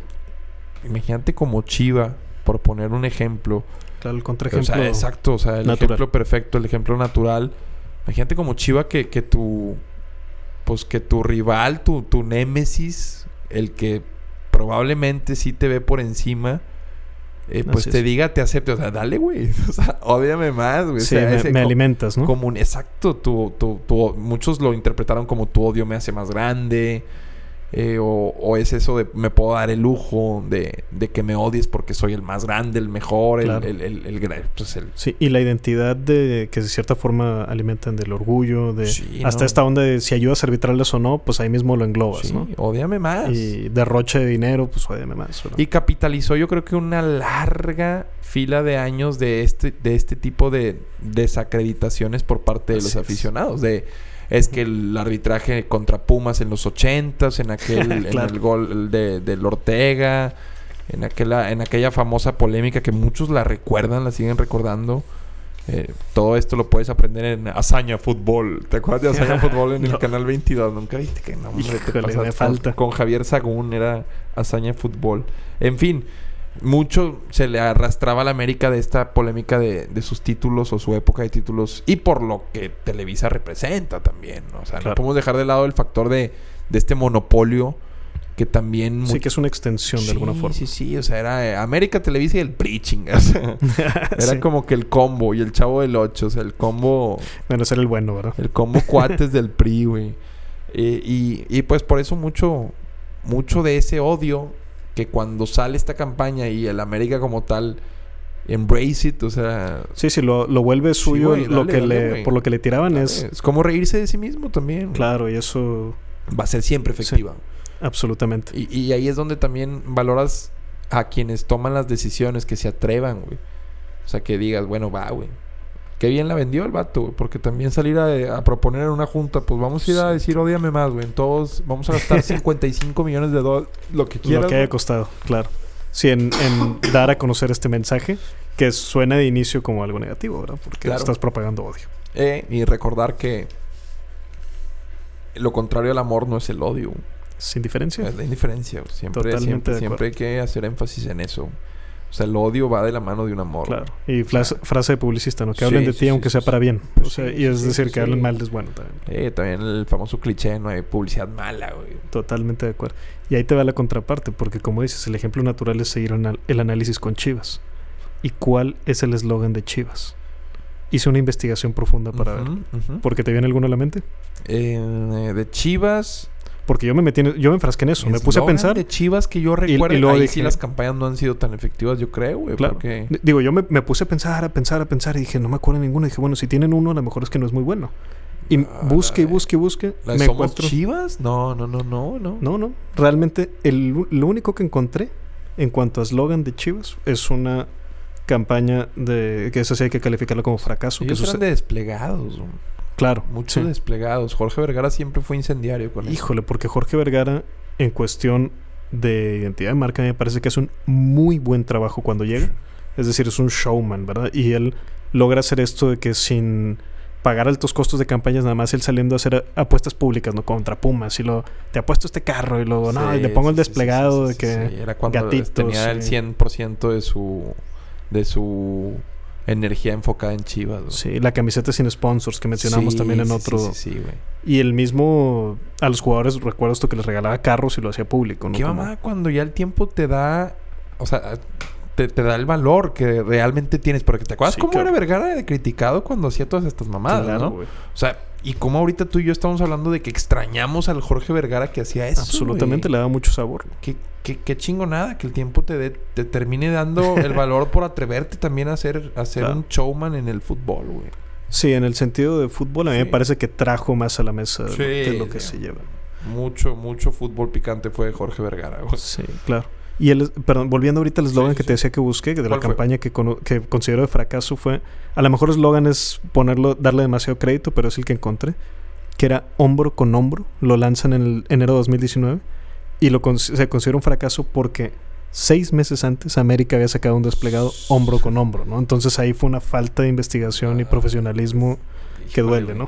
imagínate como Chiva, por poner un ejemplo. Claro, el O contraejemplo. sea, exacto, o sea, el natural. ejemplo perfecto, el ejemplo natural. Imagínate como Chiva que, que tu pues que tu rival, tu, tu némesis, el que probablemente sí te ve por encima, eh, pues Así te es. diga, te acepte. O sea, dale, güey. O sea, ódiame más, güey. O Sí, sea, me, alimentas, ¿no? como un- exacto, tu, tu, tu- muchos lo interpretaron como tu odio me hace más grande. Eh, o, o es eso de me puedo dar el lujo de, de que me odies porque soy el más grande, el mejor, el, Claro. el, el, pues el- Sí, y la identidad de que de cierta forma alimentan del orgullo, de Sí, hasta ¿no? esta onda de si ayudas arbitrales o no, pues ahí mismo lo englobas, sí, ¿no? ódiame más. Y, Y derroche de dinero, pues óyeme más. ¿verdad? capitalizó yo creo que una larga fila de años de este, de este tipo de desacreditaciones por parte de los es. aficionados. De es que el arbitraje contra Pumas en los ochentas, en aquel, en el gol de, del Ortega, en aquella, en aquella famosa polémica que muchos la recuerdan, la siguen recordando. Eh, todo esto lo puedes aprender en Hazaña Fútbol. ¿Te acuerdas de Hazaña Fútbol en el canal 22? Nunca viste que no, hombre, Híjole, me con- falta. Con Javier Sagún era Hazaña Fútbol. En fin, mucho se le arrastraba a la América de esta polémica de, de sus títulos o su época de títulos y por lo que Televisa representa también. ¿no? O sea, no podemos dejar de lado el factor de, de este monopolio que también... Sí, que es una extensión de alguna forma. Sí, sí, o sea, era eh, América Televisa y el preaching. O sea, era Sí. como que el combo y el chavo del 8, o sea, el combo, Bueno, ser el bueno, ¿verdad? el combo cuates del PRI, güey. Eh, y, y pues por eso mucho, mucho de ese odio que cuando sale esta campaña y el América como tal embrace it, o sea, Sí, sí, lo, lo vuelve suyo. güey, lo dale, que dale, le, por lo que le tiraban es. es como reírse de sí mismo también. Claro, y eso Va a ser siempre efectiva. absolutamente. Y, y ahí es donde también valoras a quienes toman las decisiones, que se atrevan, güey. O sea, que digas, bueno, va, güey. Qué bien la vendió el vato, güey. Porque también salir a, a proponer en una junta, pues vamos a ir a decir, odiame más, güey. En todos, vamos a gastar 55 millones de dólares, lo que quieras. lo que haya güey. costado, claro. Sí, en, en dar a conocer este mensaje que suena de inicio como algo negativo, ¿verdad? Porque Claro. estás propagando odio. Eh, y recordar que lo contrario al amor no es el odio, güey. Sin diferencia. es la indiferencia. Siempre, Totalmente siempre, siempre hay que hacer énfasis en eso. O sea, el odio va de la mano de un amor. Claro. Y flas- frase de publicista, ¿no? Que Sí, hablen de ti sí, aunque sí, sea para bien. Pues o sea, y es decir, que hablen mal es bueno también. Eh, también el famoso cliché, no hay publicidad mala, güey. Totalmente de acuerdo. Y ahí te va la contraparte, porque como dices, el ejemplo natural es seguir el análisis con Chivas. ¿Y cuál es el eslogan de Chivas? Hice una investigación profunda para ver. Ujú, ujú. ¿Porque te viene alguno a la mente? Eh, de Chivas. Porque yo me metí en- yo me enfrasqué en eso. Me puse a pensar. De Chivas que yo recuerdo. y luego ahí dije- sí las campañas no han sido tan efectivas, yo creo, güey. Claro. Porque... Digo, yo me, me puse a pensar, a pensar, a pensar y dije, no me acuerdo de ninguno. Y dije, bueno, si tienen uno, a lo mejor es que no es muy bueno. Y Ah, busque y busque y busque. ¿La Me ¿Somos encuentro. Chivas? No, no, no, no, no. No, no. Realmente, el, lo único que encontré en cuanto a eslogan de Chivas es una campaña de que eso sí hay que calificarlo como fracaso. Que Ellos eran sucede- de desplegados. Claro. muchos sí. desplegados. Jorge Vergara siempre fue incendiario con eso. Híjole, porque Jorge Vergara, en cuestión de identidad de marca, me parece que hace un muy buen trabajo cuando llega. Es decir, es un showman, ¿verdad? Y él logra hacer esto de que sin pagar altos costos de campañas, nada más él saliendo a hacer apuestas públicas, ¿no? Contra Pumas. Y lo, te apuesto este carro y luego, no, y le pongo el desplegado de que. era cuando tenía el 100% de su. de su energía enfocada en Chivas. Sí, la camiseta sin sponsors que mencionamos también en otro. Sí, sí, güey. Y el mismo a los jugadores recuerdo esto que les regalaba carros y lo hacía público, ¿no? Qué mamá cuando ya el tiempo te da, o sea, te, da el valor que realmente tienes. Porque te acuerdas cómo era Vergara de criticado cuando hacía todas estas mamadas, ¿no? O sea, y cómo ahorita tú y yo estamos hablando de que extrañamos al Jorge Vergara que hacía eso. Absolutamente, le da mucho sabor. Qué, qué, qué nada que el tiempo te, te termine dando el valor por atreverte también a ser, a ser un showman en el fútbol, güey. Sí, en el sentido de fútbol, a mí me parece que trajo más a la mesa de lo que se lleva. Mucho, mucho fútbol picante fue Jorge Vergara, güey. Sí, claro. Y el, perdón, volviendo ahorita al eslogan que te decía que busqué, de la campaña que, que considero de fracaso fue, a lo mejor eslogan es ponerlo, darle demasiado crédito, pero es el que encontré, que era hombro con hombro, lo lanzan en el enero de 2019 y lo se considera un fracaso porque seis meses antes América había sacado un desplegado hombro con hombro, ¿no? Entonces ahí fue una falta de investigación y ah, profesionalismo que duele, ¿no?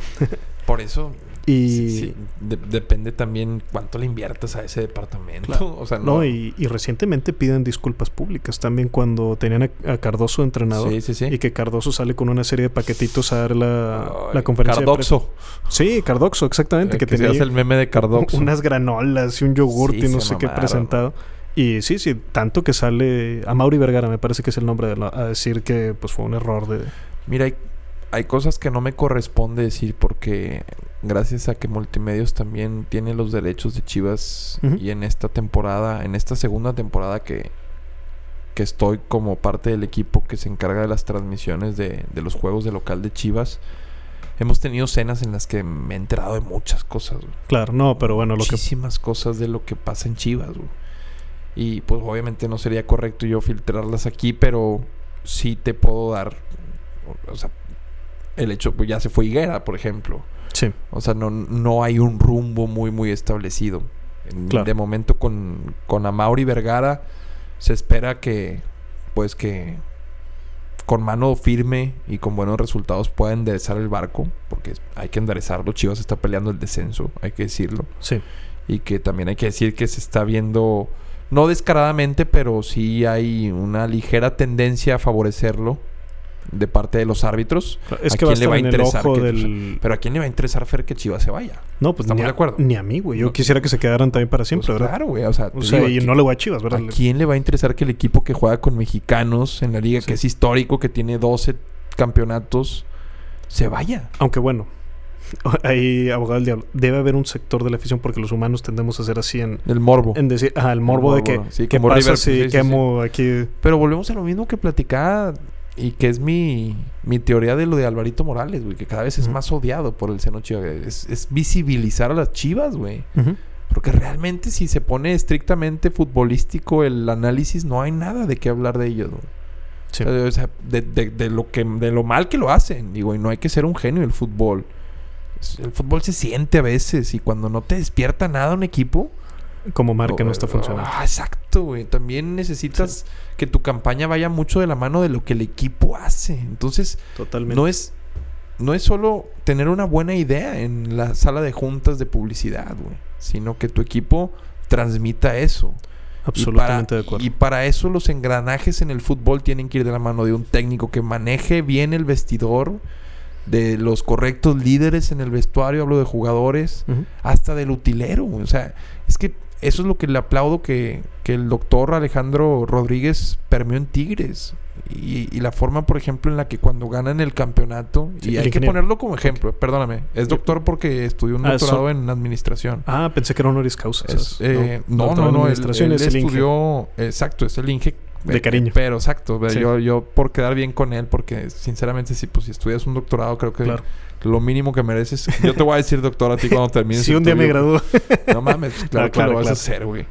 Por eso y depende también cuánto le inviertas a ese departamento. O sea, no, y, recientemente piden disculpas públicas también cuando tenían a, Cardoso entrenador. y que Cardoso sale con una serie de paquetitos a dar la, la conferencia. Cardoxo. sí, Cardoxo, exactamente. que, tenía el meme de Cardoxo. Unas granolas y un yogurt y no sé qué presentado. Y sí, sí, tanto que sale a Mauri Vergara, me parece que es el nombre, de a decir que pues fue un error de... Mira, hay, hay cosas que no me corresponde decir porque gracias a que Multimedios también tiene los derechos de Chivas y en esta temporada, en esta segunda temporada que, que estoy como parte del equipo que se encarga de las transmisiones de, de los juegos de local de Chivas, hemos tenido cenas en las que me he enterado de muchas cosas. Claro, no, pero bueno, lo Muchísimas cosas de lo que pasa en Chivas. Y pues obviamente no sería correcto yo filtrarlas aquí, pero sí te puedo dar, o sea, el hecho, pues ya se fue Higuera, por ejemplo. Sí. O sea, no, no hay un rumbo muy, muy establecido. De momento con, con Amauri Vergara se espera que, pues que con mano firme y con buenos resultados pueda enderezar el barco, porque hay que enderezarlo. Chivas está peleando el descenso, hay que decirlo. Sí. Y que también hay que decir que se está viendo, no descaradamente, pero sí hay una ligera tendencia a favorecerlo de parte de los árbitros. Es ¿A que quién le va a interesar que, Pero ¿a quién le va a interesar Fer que Chivas se vaya? No, pues estamos de acuerdo. Ni a mí, güey. Yo quisiera que se quedaran también para siempre, pues ¿verdad? Claro, güey. O sea, y no le voy a Chivas, ¿verdad? ¿A quién le va a interesar que el equipo que juega con mexicanos en la liga, que es histórico, que tiene 12 campeonatos, se vaya? Aunque bueno, ahí, abogado del diablo, debe haber un sector de la afición porque los humanos tendemos a ser así en... El morbo. En decir, ah, el morbo, de que... Sí, ¿Qué pasa si quemo aquí? Pero volvemos a lo mismo que platicaba y que es mi, mi teoría de lo de Alvarito Morales, güey, que cada vez es más odiado por el seno chivas. Es, es visibilizar a las chivas, güey. Porque realmente si se pone estrictamente futbolístico el análisis, no hay nada de qué hablar de ellos, O sea, de, de, lo que, de lo mal que lo hacen. Digo, y no hay que ser un genio el fútbol. El fútbol se siente a veces y cuando no te despierta nada un equipo, como marca no está funcionando. Ah, exacto, güey. También necesitas que tu campaña vaya mucho de la mano de lo que el equipo hace. Entonces, Totalmente. no es no es solo tener una buena idea en la sala de juntas de publicidad, güey, sino que tu equipo transmita eso. Absolutamente de acuerdo. Y para eso los engranajes en el fútbol tienen que ir de la mano de un técnico que maneje bien el vestidor, de los correctos líderes en el vestuario, hablo de jugadores, hasta del utilero. O sea, es que eso es lo que le aplaudo que, el doctor Alejandro Rodríguez permeó en Tigres. Y, la forma, por ejemplo, en la que cuando ganan el campeonato, y hay que ponerlo como ejemplo, perdóname, es doctor porque estudió un ah, doctorado en administración. Ah, pensé que era honoris causa. Eh, no, no, no, él, estudió, exacto, es el Inge de cariño. Pero exacto, yo, yo por quedar bien con él, porque sinceramente si, pues, si estudias un doctorado, creo que lo mínimo que mereces. Yo te voy a decir, doctor, a ti cuando termines. si un día me gradúo. no mames, claro, que lo vas a hacer, güey.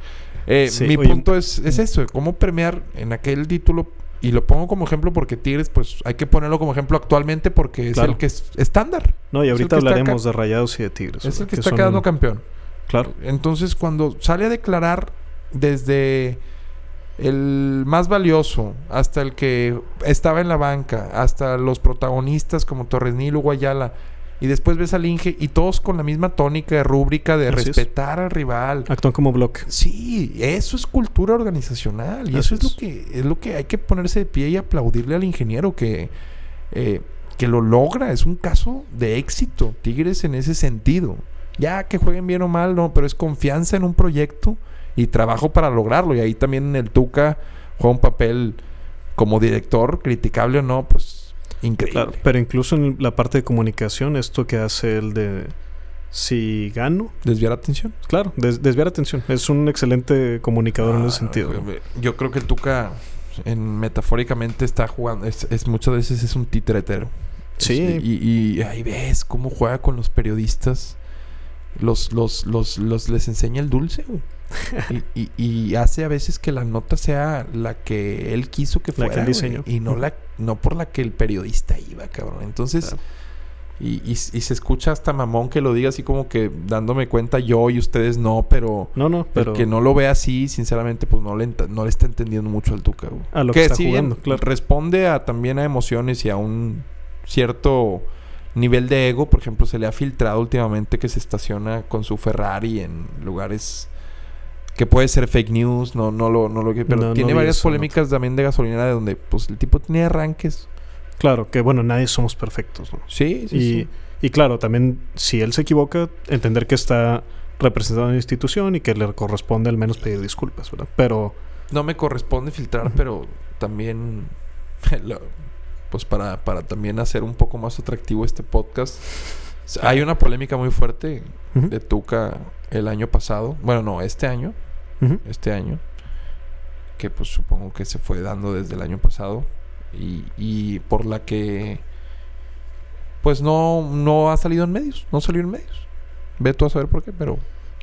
Eh, mi punto es, es eso, cómo premiar en aquel título. Y lo pongo como ejemplo porque Tigres, pues hay que ponerlo como ejemplo actualmente porque es el que es estándar. No, y ahorita hablaremos de Rayados y de Tigres. Es el que, está quedando campeón. Claro. Entonces, cuando sale a declarar desde el más valioso, hasta el que estaba en la banca, hasta los protagonistas como Torres Nilo, Guayala, Y después ves al Inge y todos con la misma tónica de rúbrica de Así es. respetar al rival. Actúan como bloque. Sí, eso es cultura organizacional. Y Así eso es, es. lo que es lo que hay que ponerse de pie y aplaudirle al ingeniero que, eh, que lo logra. Es un caso de éxito. Tigres en ese sentido. Ya que jueguen bien o mal, no, pero es confianza en un proyecto y trabajo para lograrlo. Y ahí también el Tuca juega un papel como director, criticable o no, pues increíble. Claro, pero incluso en la parte de comunicación, esto que hace el de si gano, Desviar atención. claro, des- desviar atención. Es un excelente comunicador en ese Ah, sentido. Yo creo que el Tuca en, metafóricamente está jugando, es, es- muchas veces es un titretero. Sí. Es- y, y ahí ves cómo juega con los periodistas. Los, los, los, los les enseña el dulce, güey. Y, y- y hace a veces que la nota sea la que él quiso que La fuera. que él güey, diseñó. Y no la, no por la que el periodista iba, cabrón. Entonces, Claro. y, y- y se escucha hasta mamón que lo diga así como que dándome cuenta yo y ustedes no, pero No, no, pero el que no lo ve así, sinceramente, pues no le, no le está entendiendo mucho al Tuca. güey. A lo que está jugando, claro. responde a, también a emociones y a un cierto nivel de ego. Por ejemplo, se le ha filtrado últimamente que se estaciona con su Ferrari en lugares que puede ser fake news, no, no lo, no lo pero No, no tiene varias eso, polémicas también de gasolinera de donde pues el tipo tenía arranques. claro que bueno, nadie somos perfectos, ¿no? Sí, sí, y, sí. y claro, también si él se equivoca, entender que está representando una institución y que le corresponde al menos pedir disculpas, ¿verdad? Pero No me corresponde filtrar, pero también, pues para, para también hacer un poco más atractivo este podcast, hay una polémica muy fuerte de Tuca el año pasado, bueno, no, este año, este año, que pues supongo que se fue dando desde el año pasado y, y por la que pues no, no ha salido en medios, no salió en medios. Ve tú a saber por qué, pero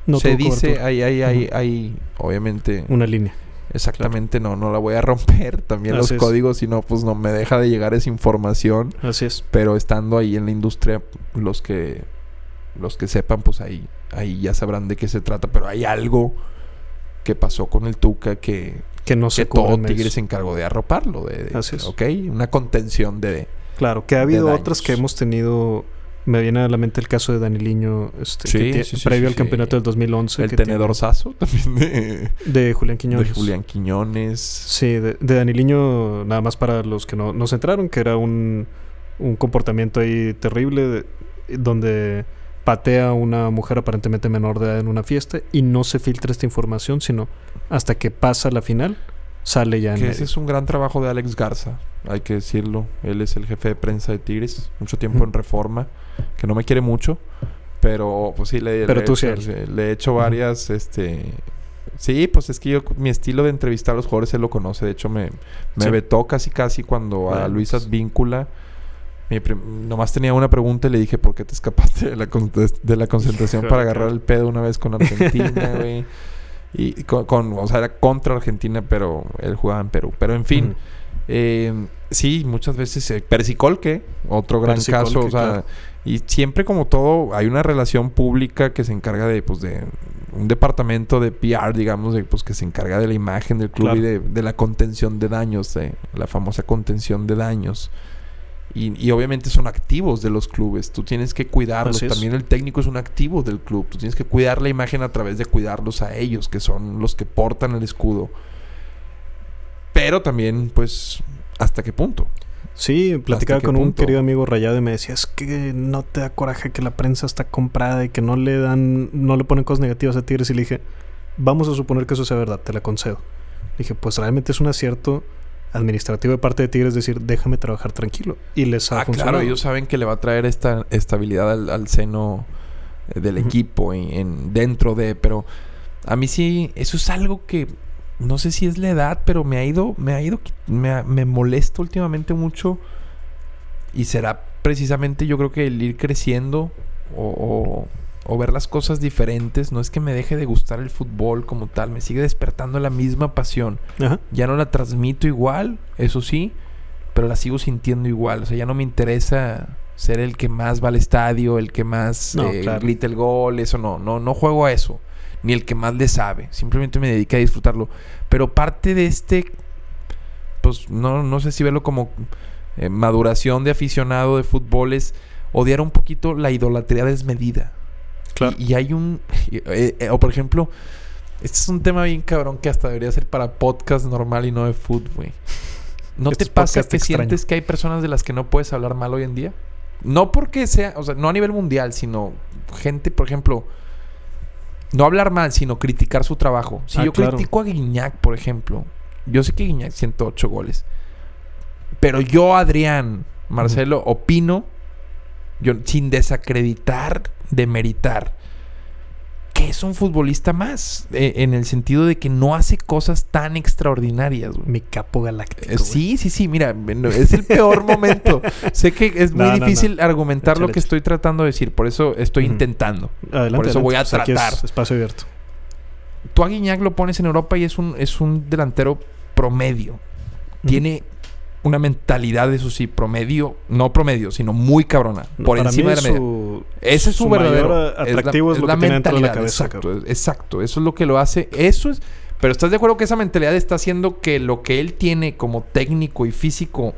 no se dice, hay, hay, hay, obviamente... una línea. Exactamente, no, no la voy a romper. También los Así códigos, si no, pues no me deja de llegar esa información. Así es. Pero estando ahí en la industria, los que los que sepan, pues ahí, ahí ya sabrán de qué se trata. Pero hay algo que pasó con el Tuca que, Que no que se cubre todo. Tigre se encargó de arroparlo. De, de- Así es. Ok, una contención de. Claro, que ha habido otras que hemos tenido. Me viene a la mente el caso de Daniliño, este, Sí, que tie- sí, sí, previo al campeonato del 2011. el que tenedor sazo también de, De Julián Quiñones. de Julián Quiñones. Sí, de, de Daniliño, nada más para los que no, no se enteraron, que era un, un comportamiento ahí terrible, de- donde patea a una mujer aparentemente menor de edad en una fiesta y no se filtra esta información, sino hasta que pasa la final, sale ya en Que ese es un gran trabajo de Alex Garza, hay que decirlo. Él es el jefe de prensa de Tigres, mucho tiempo en Reforma, que no me quiere mucho, pero pues sí le, Pero le tú he sí hecho, a le he hecho varias, este... Sí, pues es que yo, mi estilo de entrevistar a los jugadores, él lo conoce. De hecho, me, me Sí. vetó casi casi cuando a Luis pues. Advíncula... mi nomás tenía una pregunta y le dije, ¿por qué te escapaste de la, con- de la concentración para agarrar el pedo una vez con Argentina, güey? Y con, con- o sea, era contra Argentina, pero él jugaba en Perú. Pero en fin, eh, sí, muchas veces. Eh, Persicolque, otro gran Persicolque, caso. O sea, claro. y siempre, como todo, hay una relación pública que se encarga de, pues, de un departamento de PR, digamos, de, pues, que se encarga de la imagen del club Claro. y de, de la contención de daños, de la famosa contención de daños. Y, y obviamente son activos de los clubes. Tú tienes que cuidarlos. También el técnico es un activo del club. Tú tienes que cuidar la imagen a través de cuidarlos a ellos, que son los que portan el escudo. Pero también, pues, ¿hasta qué punto? Sí, platicaba con un querido amigo rayado y me decía, es que no te da coraje que la prensa está comprada y que no le dan, no le ponen cosas negativas a Tigres. Y le dije, vamos a suponer que eso sea verdad, te la concedo. Le dije, pues realmente es un acierto administrativo de parte de Tigres decir, déjame trabajar tranquilo. Y les ha Ah, funcionado. claro, ellos saben que le va a traer esta estabilidad al, al seno del equipo en, en- dentro de, pero a mí sí, eso es algo que no sé si es la edad, pero me ha ido, me ha ido, me, ha- me molesta últimamente mucho y será precisamente yo creo que el ir creciendo o, o- o ver las cosas diferentes, no es que me deje de gustar el fútbol como tal, me sigue despertando la misma pasión. Ajá. Ya no la transmito igual, eso sí, pero la sigo sintiendo igual. O sea, ya no me interesa ser el que más va al estadio, el que más No, eh, claro. grita el gol, eso no, no, no juego a eso. Ni el que más le sabe. Simplemente me dedico a disfrutarlo. Pero parte de este, pues no, no sé si verlo como eh, maduración de aficionado de fútbol es odiar un poquito la idolatría desmedida. Claro. Y, y hay un... eh, eh, o por ejemplo, este es un tema bien cabrón que hasta debería ser para podcast normal y no de food, güey. ¿No Este te pasa que extraño. sientes que hay personas de las que no puedes hablar mal hoy en día? No porque sea, o sea, no a nivel mundial, sino gente, por ejemplo, no hablar mal, sino criticar su trabajo. Si Ah, yo claro. critico a Guiñac, por ejemplo, yo sé que Guiñac 108 goles, pero yo, Adrián, Marcelo, opino, yo, sin desacreditar, demeritar, que es un futbolista más, eh, en el sentido de que no hace cosas tan extraordinarias. güey. Mi capo galáctico. Eh. Sí, sí, sí, mira, es el peor momento. Sé que es muy No, no, difícil argumentar lo que estoy tratando de decir, por eso estoy intentando. Adelante, por eso voy a adelante. O sea, aquí es tratar. espacio abierto. Tú a Guiñac lo pones en Europa y es un, es un delantero promedio. Tiene una mentalidad, eso sí, promedio, no promedio, sino muy cabrona, No, por encima de la media. su- Ese es su, su verdadero mayor atractivo es lo que tiene dentro de la cabeza, Exacto, exacto, eso es lo que lo hace. Eso es. Pero estás de acuerdo que esa mentalidad está haciendo que lo que él tiene como técnico y físico,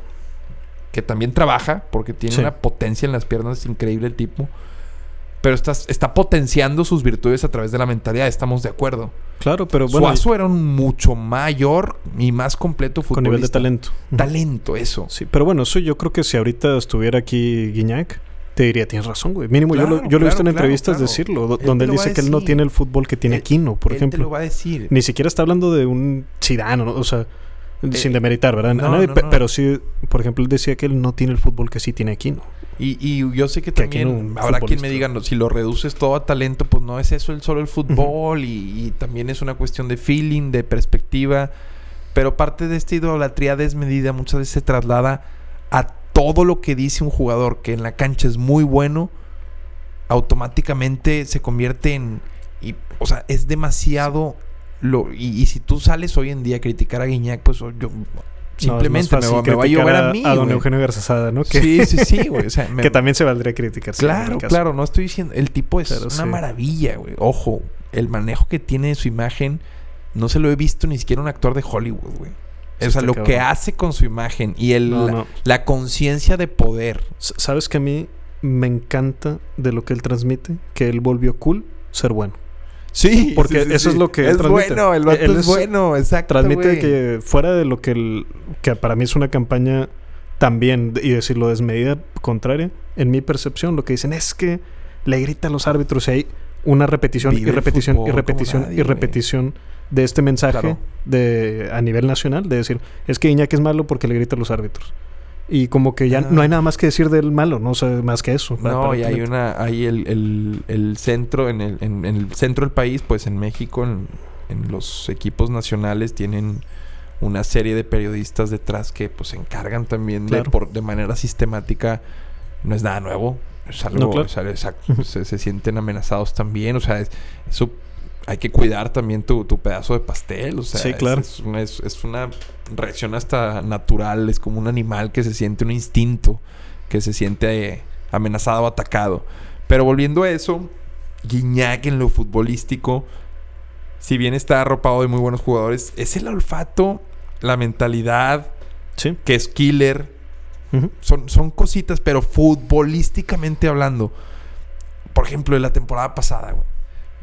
que también trabaja, porque tiene Sí. una potencia en las piernas increíble el tipo. Pero estás, está potenciando sus virtudes a través de la mentalidad, estamos de acuerdo. Claro, pero bueno, Suazo era un mucho mayor y más completo futbolista. con nivel de talento. Talento, eso. Sí, pero bueno, eso yo creo que si ahorita estuviera aquí Guiñac, te diría, tienes razón, güey. Mínimo, yo lo, Claro, yo lo he visto en claro, entrevistas claro. decirlo, Él donde él dice que él no tiene el fútbol que tiene Él- Aquino, por Él te lo ejemplo. va a decir. Ni siquiera está hablando de un Zidane, ¿no? o sea, sin demeritar, ¿verdad? A Eh, no, nadie, no, pe- no. Pero sí, por ejemplo, él decía que él no tiene el fútbol que sí tiene Aquino. Y, y yo sé que también habrá quien me futbolista. diga, no, si lo reduces todo a talento, pues no es eso el solo el fútbol y, y también es una cuestión de feeling, de perspectiva. Pero parte de esta idolatría desmedida muchas veces se traslada a todo lo que dice un jugador que en la cancha es muy bueno, automáticamente se convierte en... Y, o sea, es demasiado... Lo, y, y si tú sales hoy en día a criticar a Guiñac, pues yo simplemente No, me, va- fácil me va a llover criticar a mí. A don. Eugenio Garzazada, ¿no? Que, Sí, sí, sí, güey. O sea, me- que también se valdría criticar. Claro, claro, no estoy diciendo. El tipo es Pero una sí. maravilla, güey. Ojo, el manejo que tiene de su imagen, no se lo he visto ni siquiera un actor de Hollywood, güey. Sí o sea, lo cabrón. que hace con su imagen y el, No, la, no. la conciencia de poder. ¿Sabes que a mí me encanta de lo que él transmite? Que él volvió cool ser bueno. Sí, Porque sí, sí, eso es lo que es transmite. bueno, el vato Él es, bueno, exacto. Transmite que fuera de lo que él, que para mí es una campaña también, y decirlo desmedida contraria, en mi percepción, lo que dicen es que le grita a los árbitros y hay una repetición Vive y el repetición fútbol y repetición nadie, y repetición de este mensaje Claro. de a nivel nacional de decir es que Iñaki es malo porque le grita a los árbitros y como que ya Ah. no hay nada más que decir del malo no sé más que eso No, y hay una, hay el, el, el centro, en el, en, en el centro del país, pues en México, en, en los equipos nacionales tienen una serie de periodistas detrás que pues se encargan también de, por, de manera sistemática. No es nada nuevo. Es algo, No, claro. es se, se sienten amenazados también. O sea, es- eso hay que cuidar también tu, tu pedazo de pastel. O sea, Sí, es- claro. es, una, es, es una reacción hasta natural. Es como un animal que se siente un instinto, que se siente eh, amenazado o atacado. Pero volviendo a eso, Guiñac en lo futbolístico, si bien está arropado de muy buenos jugadores, es el olfato, la mentalidad, sí que es killer. Son, son cositas, pero futbolísticamente hablando. Por ejemplo, en la temporada pasada, güey.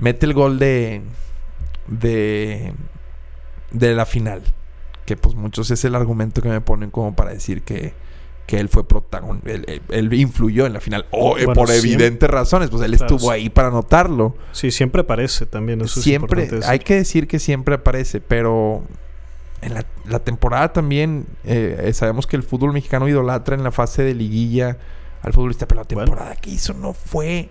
Mete el gol de. de. de la final. Que pues muchos es el argumento que me ponen como para decir que. que él fue protagonista. Él, él- él influyó en la final. O eh, Bueno, por siempre- evidentes razones. Pues él Claro, estuvo ahí para anotarlo. sí siempre aparece también eso es siempre. importante hay que decir que siempre aparece. Pero. En la, la temporada también. eh, eh, sabemos que el fútbol mexicano idolatra en la fase de liguilla al futbolista. Pero la Bueno. temporada que hizo no fue.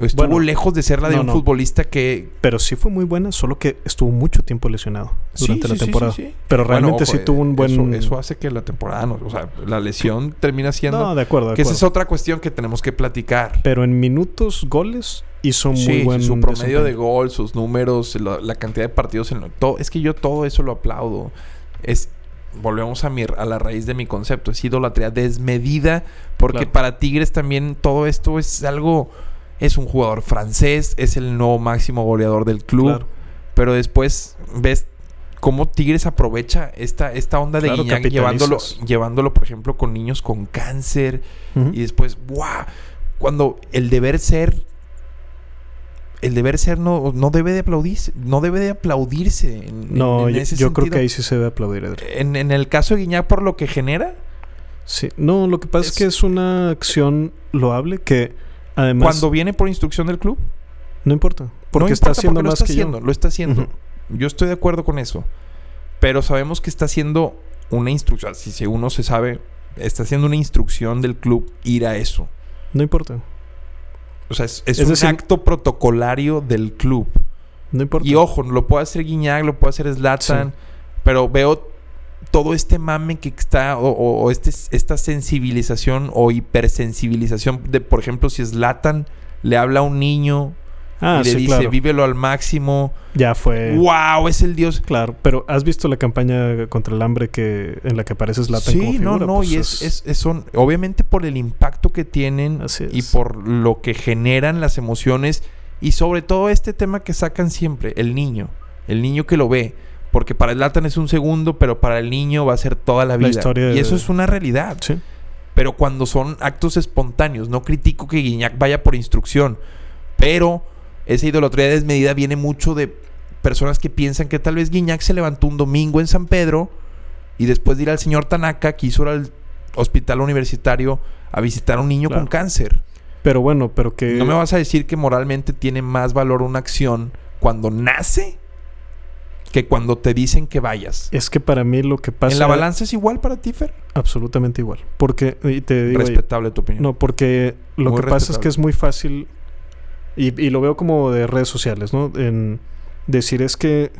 Estuvo Bueno, lejos de ser la de no, un no. futbolista que. pero sí fue muy buena solo que estuvo mucho tiempo lesionado durante Sí, la sí, temporada sí, sí. pero Bueno, realmente ojo, sí tuvo eh, un buen Eso, eso hace que la temporada no. O sea, la lesión termina siendo. no de acuerdo de que esa es otra cuestión que tenemos que platicar. pero en minutos goles hizo muy Sí, buen su promedio desempeño. de gol, sus números, la, la cantidad de partidos en lo- todo, es que yo todo eso lo aplaudo. Es volvemos a mi a la raíz de mi concepto, es idolatría desmedida porque Claro. para Tigres también todo esto es algo es un jugador francés, es el nuevo máximo goleador del club, Claro. pero después ves cómo Tigres aprovecha esta esta onda de Claro, Guiñac llevándolo llevándolo por ejemplo con niños con cáncer y después, ¡guau! cuando el deber ser el deber ser no, no debe de aplaudirse, no debe de aplaudirse. En, No, en yo, ese yo creo que ahí sí se debe aplaudir. En, en el caso de Guiñac, por lo que genera, Sí. No, lo que pasa es, Es- que es una acción loable que además cuando viene por instrucción del club, no importa, porque no está importa haciendo porque lo más está que haciendo, yo. lo está haciendo. Ujú. Yo estoy de acuerdo con eso. Pero sabemos que está haciendo una instrucción. Si si uno se sabe, está haciendo una instrucción del club ir a eso. No importa. O sea, es, es Es un decir- acto protocolario del club. No importa. Y ojo, lo puede hacer Guiñac, lo puede hacer Zlatan. Pero veo todo este mame que está, o, o- o este, esta sensibilización o hipersensibilización de, por ejemplo, si Zlatan le habla a un niño ah, y le sí, dice, claro. vívelo al máximo. Ya fue. ¡Wow! Es el dios. Claro, pero ¿has visto la campaña contra el hambre que en la que aparece Zlatan como Sí, no, figura? no, Pues y es, es- es- son, obviamente por el impacto que tienen Así y es. por lo que generan las emociones y sobre todo este tema que sacan siempre, el niño, el niño que lo ve, porque para el Latan es un segundo, pero para el niño va a ser toda la vida. historia y eso de- es una realidad. Sí. Pero cuando son actos espontáneos, no critico que Guiñac vaya por instrucción, pero esa idolatría desmedida viene mucho de personas que piensan que tal vez Guiñac se levantó un domingo en San Pedro y después de ir al señor Tanaka quiso ir al hospital universitario a visitar a un niño Claro. con cáncer. Pero bueno, pero que No me vas a decir que moralmente tiene más valor una acción cuando nace que cuando te dicen que vayas. es que para mí lo que pasa ¿En la balanza es igual para ti, Fer? absolutamente igual, porque y te digo, Respetable tu opinión. No, porque lo Muy que pasa es que es muy fácil, y, y lo veo como de redes sociales, ¿no? En decir es que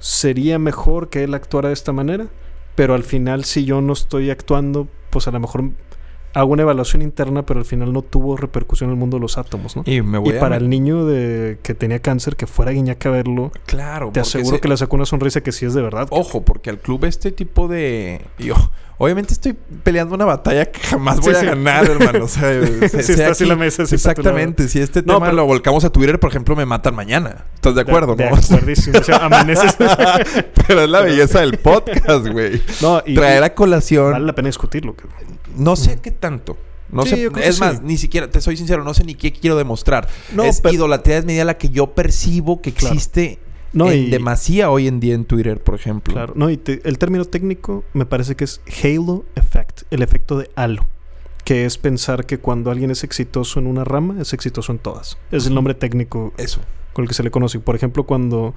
sería mejor que él actuara de esta manera, pero al final si yo no estoy actuando, pues a lo mejor hago una evaluación interna, pero al final no tuvo repercusión en el mundo de los átomos, ¿no? Y me Y voy a para el niño de que tenía cáncer, que fuera Guiñac a verlo, Claro, te aseguro se- que le sacó una sonrisa que sí es de verdad. Ojo, porque al club este tipo de... yo, obviamente estoy peleando una batalla que jamás voy Sí, a ganar, hermano. O sea, se- Sí, sea está así aquí- la mesa, sí, Exactamente. Si este No, tema pero- lo volcamos a Twitter, por ejemplo, me matan mañana. ¿Estás de acuerdo, De, no? acuerdísimo. O sea, amaneces. Pero es la belleza del podcast, güey. no, y, Traer a colación... vale la pena discutirlo. que- No sé qué tanto. No Sí, sé, es sí. más, ni siquiera, te soy sincero, no sé ni qué quiero demostrar. No, es pero- idolatría desmedida la que yo percibo que existe No, en y- demasía hoy en día en Twitter, por ejemplo. Claro, no, y te- el término técnico me parece que es Halo Effect, el efecto de halo, que es pensar que cuando alguien es exitoso en una rama, es exitoso en todas. Es el nombre técnico Eso. con el que se le conoce. Por ejemplo, cuando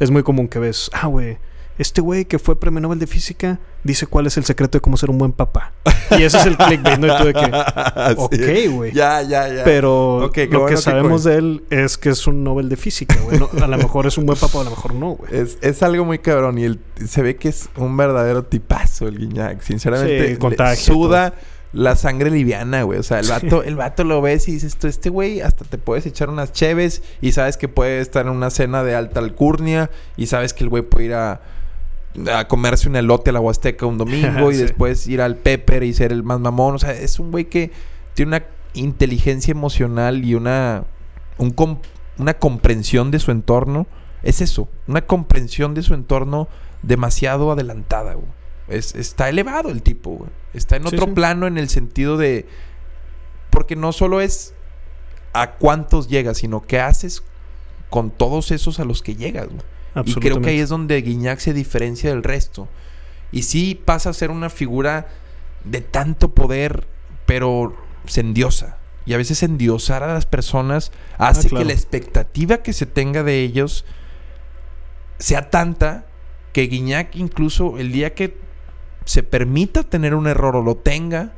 es muy común que ves, ah, güey, este güey que fue premio Nobel de Física dice cuál es el secreto de cómo ser un buen papá. Y ese es el clickbait, ¿no? Y tú de que, ok, güey. Ya, ya, ya. Pero lo bueno que sabemos de él es que es un Nobel de Física, güey. No, a lo mejor es un buen papá, a lo mejor no, güey. Es, es algo muy cabrón y el, se ve que es un verdadero tipazo el Guiñac. Sinceramente, Sí, suda la sangre liviana, güey. O sea, el vato, el vato lo ves y dices, tú, este güey hasta te puedes echar unas cheves y sabes que puede estar en una cena de alta alcurnia y sabes que el güey puede ir a, a comerse un elote a la Huasteca un domingo y después ir al Pepper y ser el más mamón. O sea, es un güey que tiene una inteligencia emocional y una, un una comprensión de su entorno. Es eso, una comprensión de su entorno demasiado adelantada, güey. Es, está elevado el tipo, güey. Está en Sí, otro sí. plano en el sentido de... Porque no solo es a cuántos llegas, sino qué haces con todos esos a los que llegas, güey. Y creo que ahí es donde Guiñac se diferencia del resto. Y sí pasa a ser una figura de tanto poder, pero se endiosa. Y a veces endiosar a las personas hace Ah, claro. que la expectativa que se tenga de ellos sea tanta que Guiñac incluso el día que se permita tener un error o lo tenga,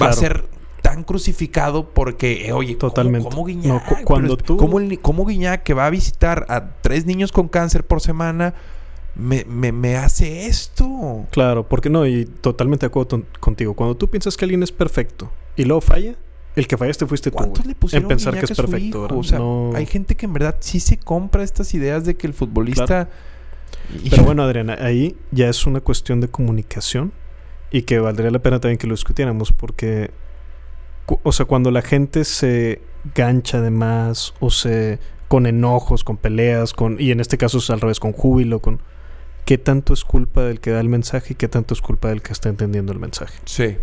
va a ser tan crucificado porque, eh, oye, ¿cómo- Totalmente. ¿cómo, Guiñac? cu- cuando Pero tú- ¿cómo, el cómo Guiñac que va a visitar a tres niños con cáncer por semana me, me- me hace esto? Claro, porque no, y totalmente de acuerdo contigo. Cuando tú piensas que alguien es perfecto y luego falla, el que fallaste fuiste tú. ¿Cuántos güey, le pusieron En pensar que es perfecto. O sea, No- hay gente que en verdad sí se compra estas ideas de que el futbolista... Pero bueno, Adriana, ahí ya es una cuestión de comunicación y que valdría la pena también que lo discutiéramos porque, o sea, cuando la gente se gancha de más o se con enojos, con peleas, con y en este caso es al revés, con júbilo, con qué tanto es culpa del que da el mensaje y qué tanto es culpa del que está entendiendo el mensaje. Sí.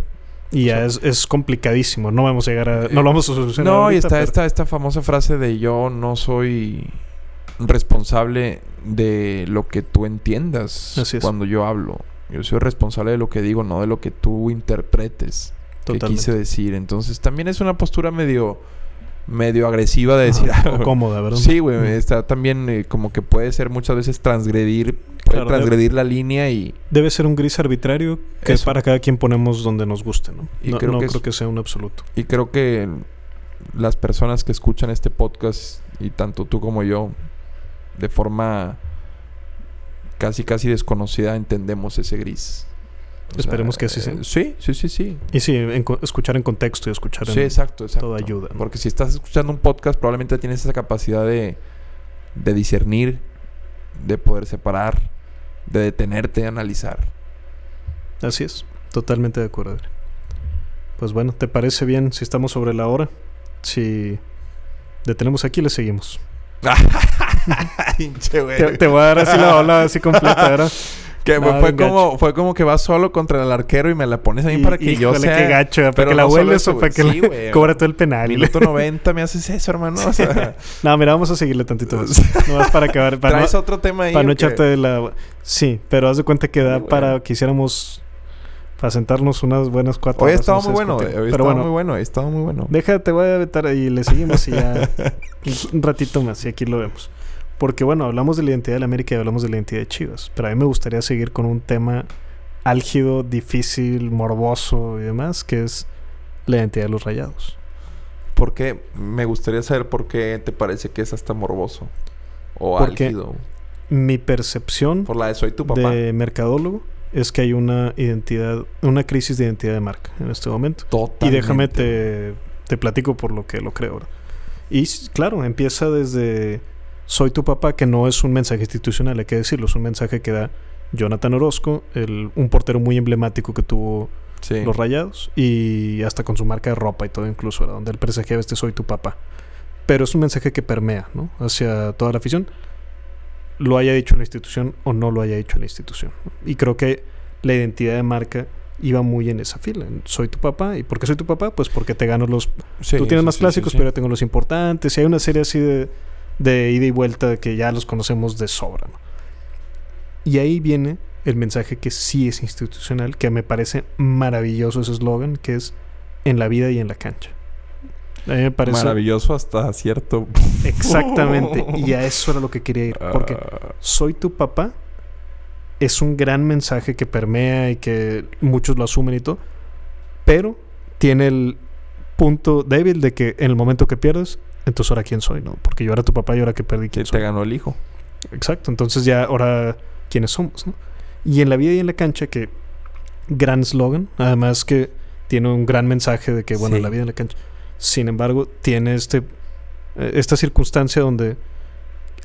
Y ya es, es complicadísimo. No vamos a llegar a... No lo vamos a solucionar No, y está pero- esta, esta famosa frase de yo no soy responsable de lo que tú entiendas Así es. cuando yo hablo. Yo soy responsable de lo que digo, no de lo que tú interpretes que Totalmente. quise decir. Entonces también es una postura medio medio agresiva de decir, ah, cómoda, ¿verdad? Sí, güey, está también eh, como que puede ser muchas veces transgredir, puede Claro, transgredir la línea y Debe ser un gris arbitrario que Eso. para cada quien ponemos donde nos guste, ¿no? Y no creo no que creo es- que sea un absoluto. Y creo que las personas que escuchan este podcast, y tanto tú como yo, de forma casi casi desconocida, entendemos ese gris. Esperemos que así sea. eh, Sí, sí, sí, sí. Y sí, en escuchar en contexto y escuchar Sí, en... exacto, exacto. todo ayuda, ¿no? Porque si estás escuchando un podcast, probablemente tienes esa capacidad de, de discernir, de poder separar, de detenerte, de analizar. Así es, totalmente de acuerdo. Pues bueno, ¿te parece bien si estamos sobre la hora? Si detenemos aquí, le seguimos. Te, te voy a dar así la ola así completa, ¿verdad? Que No, fue, como, fue como que vas solo contra el arquero y me la pones a mí Y- para que yo sea... qué gacho, para pero que la vuelves o para que. Sí, la cobra todo el penal. Minuto 90 me haces eso, hermano. O sea, no, mira, vamos a seguirle tantito más. No más para acabar. Para traes no, otro tema ahí. para no echarte de la... Sí, pero haz de cuenta que da Sí, para que hiciéramos... Para sentarnos unas buenas cuatro Hoy horas. no sé, muy bueno, güey. Hoy Pero estado bueno, muy bueno. Ha estado muy bueno. Déjate, voy a vetar y le seguimos y ya un ratito más y aquí lo vemos. Porque bueno, hablamos de la identidad de la América y hablamos de la identidad de Chivas, pero a mí me gustaría seguir con un tema álgido, difícil, morboso y demás, que es la identidad de los rayados. ¿Por qué? Me gustaría saber por qué te parece que es hasta morboso. O Porque álgido. Mi percepción Por la de soy tu papá. de mercadólogo es que hay una identidad, una crisis de identidad de marca en este momento. Y Totalmente. déjame te, te platico por lo que lo creo. ¿verdad? Y claro, empieza desde soy tu papá, que no es un mensaje institucional, hay que decirlo, es un mensaje que da Jonathan Orozco, el, un portero muy emblemático que tuvo Sí. los rayados, y hasta con su marca de ropa y todo incluso, ¿verdad? donde el presagiaba este soy tu papá. Pero es un mensaje que permea ¿no? hacia toda la afición, lo haya dicho la institución o no lo haya dicho la institución. Y creo que la identidad de marca iba muy en esa fila. Soy tu papá. ¿Y por qué soy tu papá? Pues porque te gano los... Sí, Tú tienes sí, más clásicos, pero yo tengo los importantes. Y hay una serie así de, de ida y vuelta que ya los conocemos de sobra. ¿no? Y ahí viene el mensaje que sí es institucional, que me parece maravilloso ese eslogan, que es en la vida y en la cancha. A mí me parece Maravilloso hasta cierto. exactamente. Y a eso era lo que quería ir. Porque Ah, soy tu papá es un gran mensaje que permea y que muchos lo asumen y todo, pero tiene el punto débil de que en el momento que pierdes, entonces ahora quién soy, ¿no? Porque yo era tu papá y ahora que perdí que quién te soy. ganó el hijo. Exacto, entonces ya ahora quiénes somos, ¿no? Y en la vida y en la cancha que gran slogan, además que tiene un gran mensaje de que bueno, Sí. en la vida y en la cancha. Sin embargo, tiene este eh, esta circunstancia donde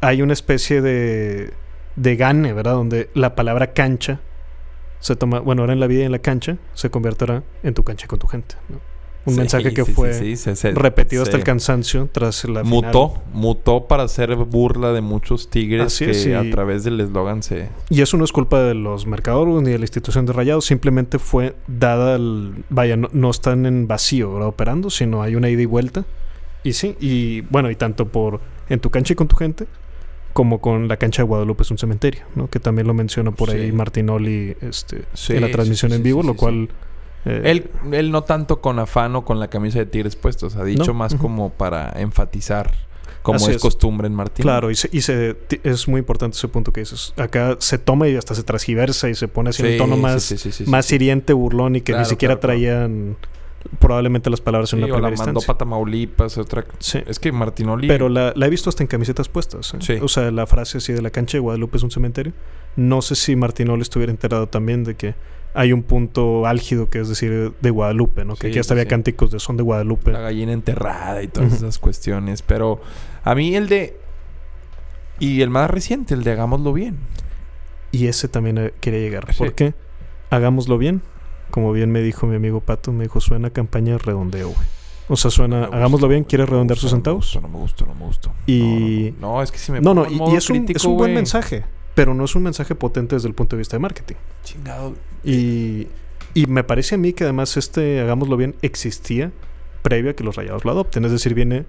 hay una especie de de gane, ¿verdad? Donde la palabra cancha se toma, bueno, ahora en la vida y en la cancha se convertirá en tu cancha con tu gente, ¿no? Un Sí, mensaje que sí, fue sí, se- se- repetido hasta el cansancio tras la final. Mutó, mutó para hacer burla de muchos tigres Así que es, y- a través del eslogan se... Y eso no es culpa de los mercadólogos ni de la institución de Rayados, simplemente fue dada al... Vaya, no, no están en vacío ¿verdad? operando, sino hay una ida y vuelta. Y sí, y bueno, y tanto por en tu cancha y con tu gente, como con la cancha de Guadalupe es un cementerio, ¿no? Que también lo menciona por ahí. Martinoli este, en la transmisión en vivo, lo cual... eh, Él, él no tanto con afán o con la camisa de tigres puestos, ha dicho No, más como para enfatizar, como es, es. costumbre en Martín. Claro, y, se, y se- es muy importante ese punto que dices. Acá se toma y hasta se transgiversa y se pone así en un tono más, más hiriente, burlón y que Claro, ni siquiera claro, traían probablemente las palabras en una o la primera mandó instancia. para Tamaulipas, otra... Sí. Es que Martinoli... Pero la, la he visto hasta en camisetas puestas. ¿eh? Sí. O sea, la frase así de la cancha de Guadalupe es un cementerio. No sé si Martinoli estuviera enterado también de que hay un punto álgido que es decir de Guadalupe, ¿no? Sí, que aquí hasta había sí. cánticos de son de Guadalupe. la gallina enterrada y todas esas cuestiones. Pero a mí el de... Y el más reciente, el de Hagámoslo Bien. Y ese también eh, quería llegar. Sí. ¿Por qué? Hagámoslo bien. Como bien me dijo mi amigo Pato, me dijo, suena campaña de redondeo, güey. O sea, suena, No hagámoslo bien, ¿quiere redondear sus centavos? No me gustó, no me gustó. no me gustó. Y- No, no, no, es que si me No, no, y, y es, un, es un buen mensaje, pero no es un mensaje potente desde el punto de vista de marketing. Chingado. Y Y me parece a mí que además este, hagámoslo bien, existía previo a que los rayados lo adopten. Es decir, viene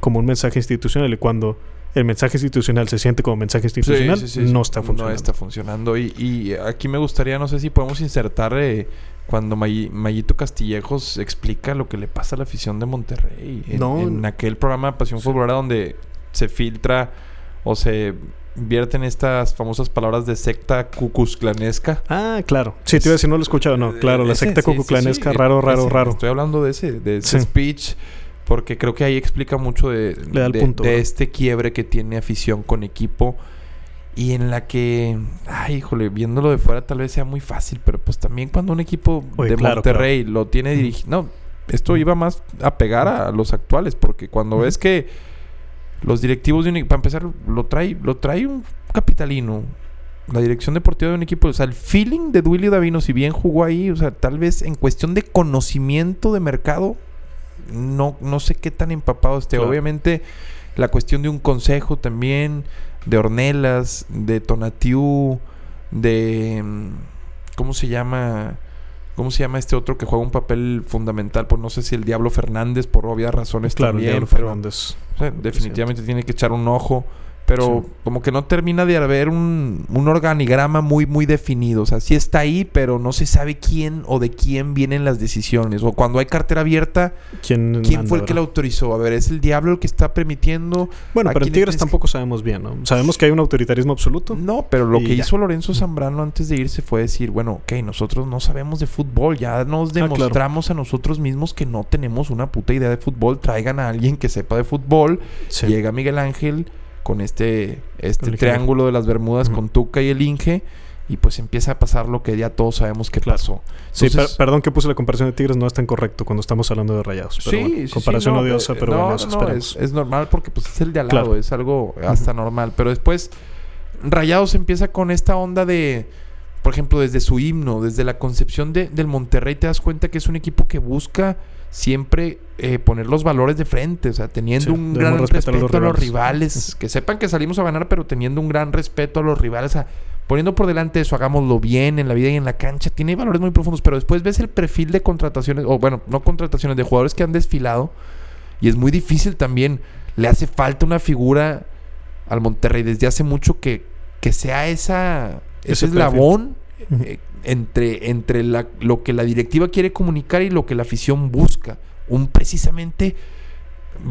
como un mensaje institucional y cuando el mensaje institucional se siente como mensaje institucional, Sí, sí, sí, no está funcionando. No está funcionando. Y, y aquí me gustaría, no sé si podemos insertar eh, cuando May- Mayito Castillejos explica lo que le pasa a la afición de Monterrey. En, No. en aquel programa Pasión Futbolera donde se filtra o se vierten estas famosas palabras de secta cucuzclanesca. Ah, claro. Sí, te iba a decir, no lo he escuchado, no. Claro, la secta sí, sí, cucuclanesca, sí, raro, raro, ese. raro. Estoy hablando de ese, de ese speech porque creo que ahí explica mucho de, de- punto, de ¿no? este quiebre que tiene afición con equipo y en la que, ay, híjole, viéndolo de fuera tal vez sea muy fácil, pero pues también cuando un equipo Oye, de claro, Monterrey lo tiene dirigido, no, esto iba más a pegar a los actuales porque cuando ves que los directivos de un equipo, para empezar, lo trae, lo trae un capitalino. La dirección deportiva de un equipo, o sea, el feeling de Duilio Davino, si bien jugó ahí, o sea, tal vez en cuestión de conocimiento de mercado, no, no sé qué tan empapado esté. Claro. Obviamente, la cuestión de un consejo también, de Ornelas, de Tonatiu, de. mm, ¿Cómo se llama? ¿Cómo se llama este otro que juega un papel fundamental? Pues no sé si el Diablo Fernández, por obvias razones Claro, el también. Diablo pero- Fernández. o sea, definitivamente tiene que echar un ojo. Pero Sí. como que no termina de haber un, un organigrama muy, muy definido. O sea, sí está ahí, pero no se sabe quién o de quién vienen las decisiones. O cuando hay cartera abierta, ¿Quién, ¿quién fue el que la autorizó? A ver, ¿es el diablo el que está permitiendo? Bueno, ¿A pero en Tigres que- tampoco sabemos bien, ¿no? Sabemos que hay un autoritarismo absoluto. No, pero lo que ya. hizo Lorenzo Zambrano antes de irse fue decir, bueno, ok, nosotros no sabemos de fútbol, ya nos Ah, claro. demostramos a nosotros mismos que no tenemos una puta idea de fútbol, traigan a alguien que sepa de fútbol, Sí. llega Miguel Ángel con este, este El Inge. triángulo de las Bermudas con Tuca y el Inge, y pues empieza a pasar lo que ya todos sabemos que Claro. pasó. Sí, per- perdón que puse la comparación de Tigres, no es tan correcto cuando estamos hablando de rayados. Pero Sí, bueno, sí, sí, comparación no, odiosa, eh, pero no, bueno, eso no, es, es normal porque pues es el de al lado, Claro. es algo hasta normal. Pero después, Rayados empieza con esta onda de, por ejemplo, desde su himno, desde la concepción de- del Monterrey, te das cuenta que es un equipo que busca siempre eh, poner los valores de frente, o sea, teniendo Sí, un gran a respeto a los los, rivales. que sepan que salimos a ganar, pero teniendo un gran respeto a los rivales, o sea, poniendo por delante eso, hagámoslo bien en la vida y en la cancha, tiene valores muy profundos, pero después ves el perfil de contrataciones, o bueno, no contrataciones, de jugadores que han desfilado, y es muy difícil también, le hace falta una figura al Monterrey desde hace mucho que, que sea esa, ese Ese eslabón eh, entre, entre la- lo que la directiva quiere comunicar y lo que la afición busca. Un precisamente,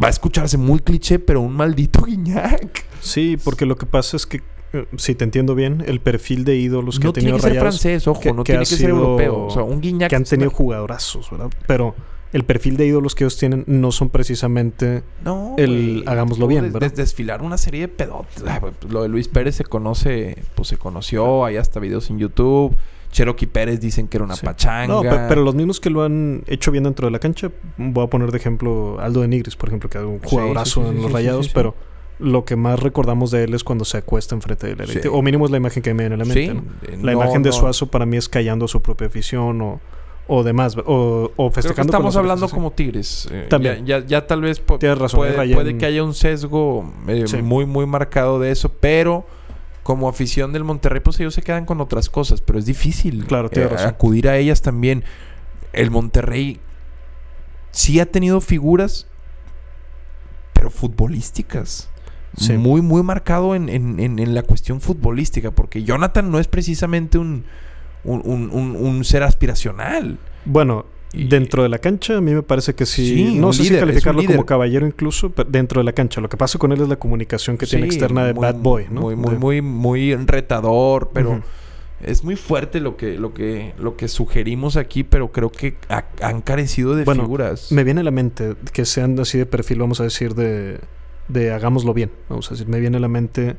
va a escucharse muy cliché, pero un maldito Guiñac. Sí, porque lo que pasa es que, eh, si te entiendo bien, el perfil de ídolos que no ha tenido tiene que ser rayados, francés, ojo, que- no que tiene que ser europeo. O sea, un Guiñac que han tenido jugadorazos, ¿verdad? Pero el perfil de ídolos que ellos tienen no son precisamente... No, el hagámoslo bien, ¿verdad? des- desfilar una serie de pedotes. Ah, pues, Lo de Luis Pérez se conoce, pues se conoció, hay hasta videos en YouTube. Cherokee Pérez dicen que era una Sí. pachanga. No, pe- pero los mismos que lo han hecho bien dentro de la cancha, voy a poner de ejemplo Aldo de Nigris, por ejemplo, que es un jugadorazo sí, sí, en sí, los sí, rayados, sí, sí. pero lo que más recordamos de él es cuando se acuesta enfrente del élite. Sí. O mínimo es la imagen que me viene a la mente. Sí, ¿no? eh, La no, imagen de no. Suazo para mí es callando a su propia afición o, o demás, o, o Creo que festejando. con estamos los hablando como tigres. eh, También. Ya, ya, ya tal vez Tienes razón, puede, puede que haya un sesgo eh, Sí. muy, muy marcado de eso, pero como afición del Monterrey, pues ellos se quedan con otras cosas, pero es difícil Claro, eh, acudir a ellas también. El Monterrey sí ha tenido figuras, pero futbolísticas. Sí. Muy, muy marcado en, en- en- en la cuestión futbolística, porque Jonathan no es precisamente un, un- un- un ser aspiracional. Bueno, Y- dentro de la cancha a mí me parece que sí. Sí, no sé líder, si calificarlo como caballero incluso, pero dentro de la cancha. Lo que pasa con él es la comunicación que tiene externa de muy- bad boy, ¿no? Muy, muy, De- muy, muy retador, pero es muy fuerte lo que, lo que, lo que sugerimos aquí, pero creo que ha- han carecido de Bueno, figuras. Me viene a la mente que sean así de perfil, vamos a decir, de, de hagámoslo bien. Vamos a decir, me viene a la mente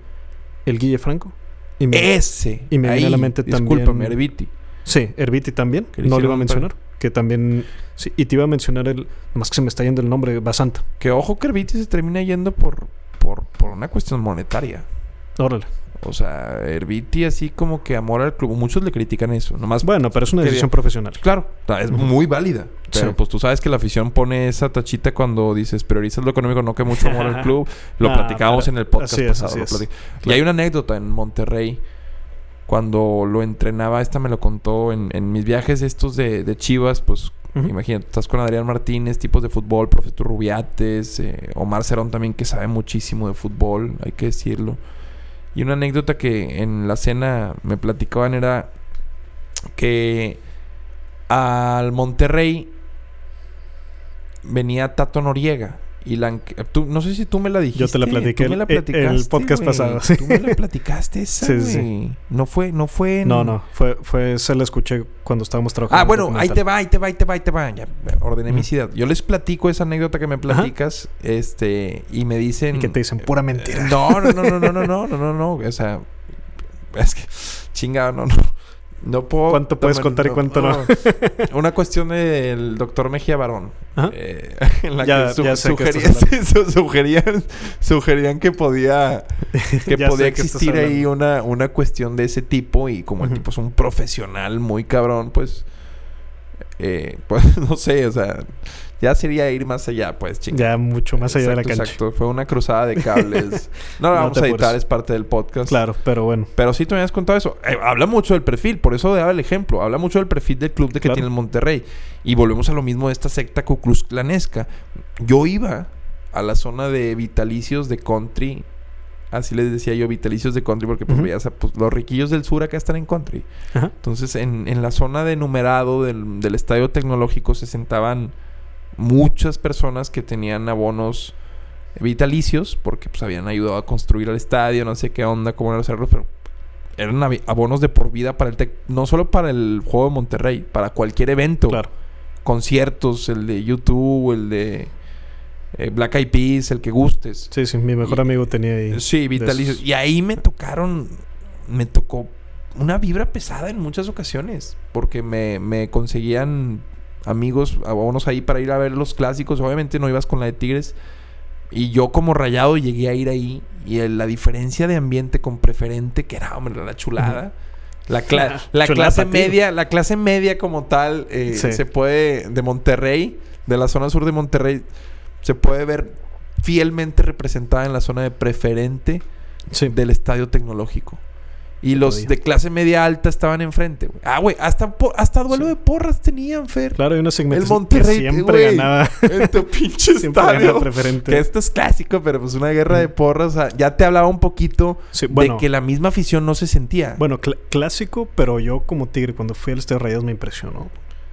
el Guille Franco. Y me- Ese. y me viene a la mente Discúlpame, también- Herbiti. Sí, Herbiti también. No lo iba a mencionar. Que también. Sí, y te iba a mencionar el. Más que se me está yendo el nombre, Basanta. Que ojo que Herbiti se termina yendo por, por, por una cuestión monetaria. Órale. O sea, Herbiti así como que amor al club. Muchos le critican eso. Nomás Bueno, pero es una decisión profesional. Claro, es muy válida. Pero Sí. pues tú sabes que la afición pone esa tachita cuando dices priorizas lo económico, no que mucho amor al club. Lo Ah, platicábamos pero en el podcast así es, pasado. así es. Y Claro. hay una anécdota en Monterrey. Cuando lo entrenaba, esta me lo contó en, en mis viajes estos de, de Chivas, pues Ujú. imagínate, estás con Adrián Martínez, tipos de fútbol, Profesor Rubiates, eh, Omar Cerón también que sabe muchísimo de fútbol, hay que decirlo. Y una anécdota que en la cena me platicaban era que al Monterrey venía Tato Noriega. Y la, tú, no sé si tú me la dijiste. Yo te la platiqué Tú me la el- el platicaste, podcast pasado, sí. Tú me la platicaste esa, Sí, sí. No fue, no fue. en- No, no, fue, fue, se la escuché cuando estábamos trabajando. Ah, bueno, ahí te va, ahí te va, ahí te va, ahí te va. Ya, ordené mis ideas. Yo les platico esa anécdota que me platicas, este, y me dicen. Y que te dicen pura mentira. Eh, No, no, no, no, no, no, no, no, no, no. O sea, es que, chingado, no, no. No puedo. ¿Cuánto puedes contar y cuánto no? Una cuestión del doctor Mejía Barón. Eh, en la Ya- que su- ya sugerían, sugerían que podía, que podía que existir ahí una, una cuestión de ese tipo. Y como el tipo es un profesional muy cabrón, pues. Eh, pues no sé, o sea, ya sería ir más allá, pues, chingado. Ya mucho más allá de la cancha. Exacto, fue una cruzada de cables. No la No vamos a editar, es parte del podcast. Claro, pero bueno. Pero sí, tú me habías contado eso. Eh, habla mucho del perfil, por eso daba el ejemplo. Habla mucho del perfil del club de que Claro. tiene el Monterrey. Y volvemos a lo mismo de esta secta Klanesca. Yo iba a la zona de vitalicios de country. Así les decía yo, vitalicios de country, porque pues, Ujú. veías a, pues, los riquillos del sur acá están en country. Entonces, en, en la zona de numerado del, del estadio tecnológico se sentaban muchas personas que tenían abonos vitalicios, porque pues habían ayudado a construir el estadio, no sé qué onda, cómo eran los pero eran abonos de por vida para el tec, no solo para el juego de Monterrey, para cualquier evento, Claro. conciertos, el de YouTube, el de eh, Black Eyed Peas, el que gustes. Sí, sí, mi mejor Y- amigo tenía ahí. Sí, vitalicios. esos. Y ahí me tocaron, me tocó una vibra pesada en muchas ocasiones, porque me, me conseguían amigos, abonos ahí para ir a ver los clásicos. Obviamente no ibas con la de Tigres. Y yo como rayado llegué a ir ahí. Y el- la diferencia de ambiente con preferente, que era, hombre, la chulada. La, cla- la Chulada clase media, la clase media como tal, eh, Sí. se puede, de Monterrey, de la zona sur de Monterrey, se puede ver fielmente representada en la zona de preferente Sí. del estadio tecnológico. Y los de clase media alta estaban enfrente. güey. Ah, güey, hasta, hasta duelo Sí. de porras tenían, Fer. Claro, hay una segmentación Monterrey, que siempre güey. ganaba. En tu pinche estadio. preferente. Que esto es clásico, pero pues una guerra de porras. o sea, ya te hablaba un poquito Sí, bueno, de que la misma afición no se sentía. bueno cl- clásico, pero yo como tigre cuando fui al Estadio Rayados me impresionó.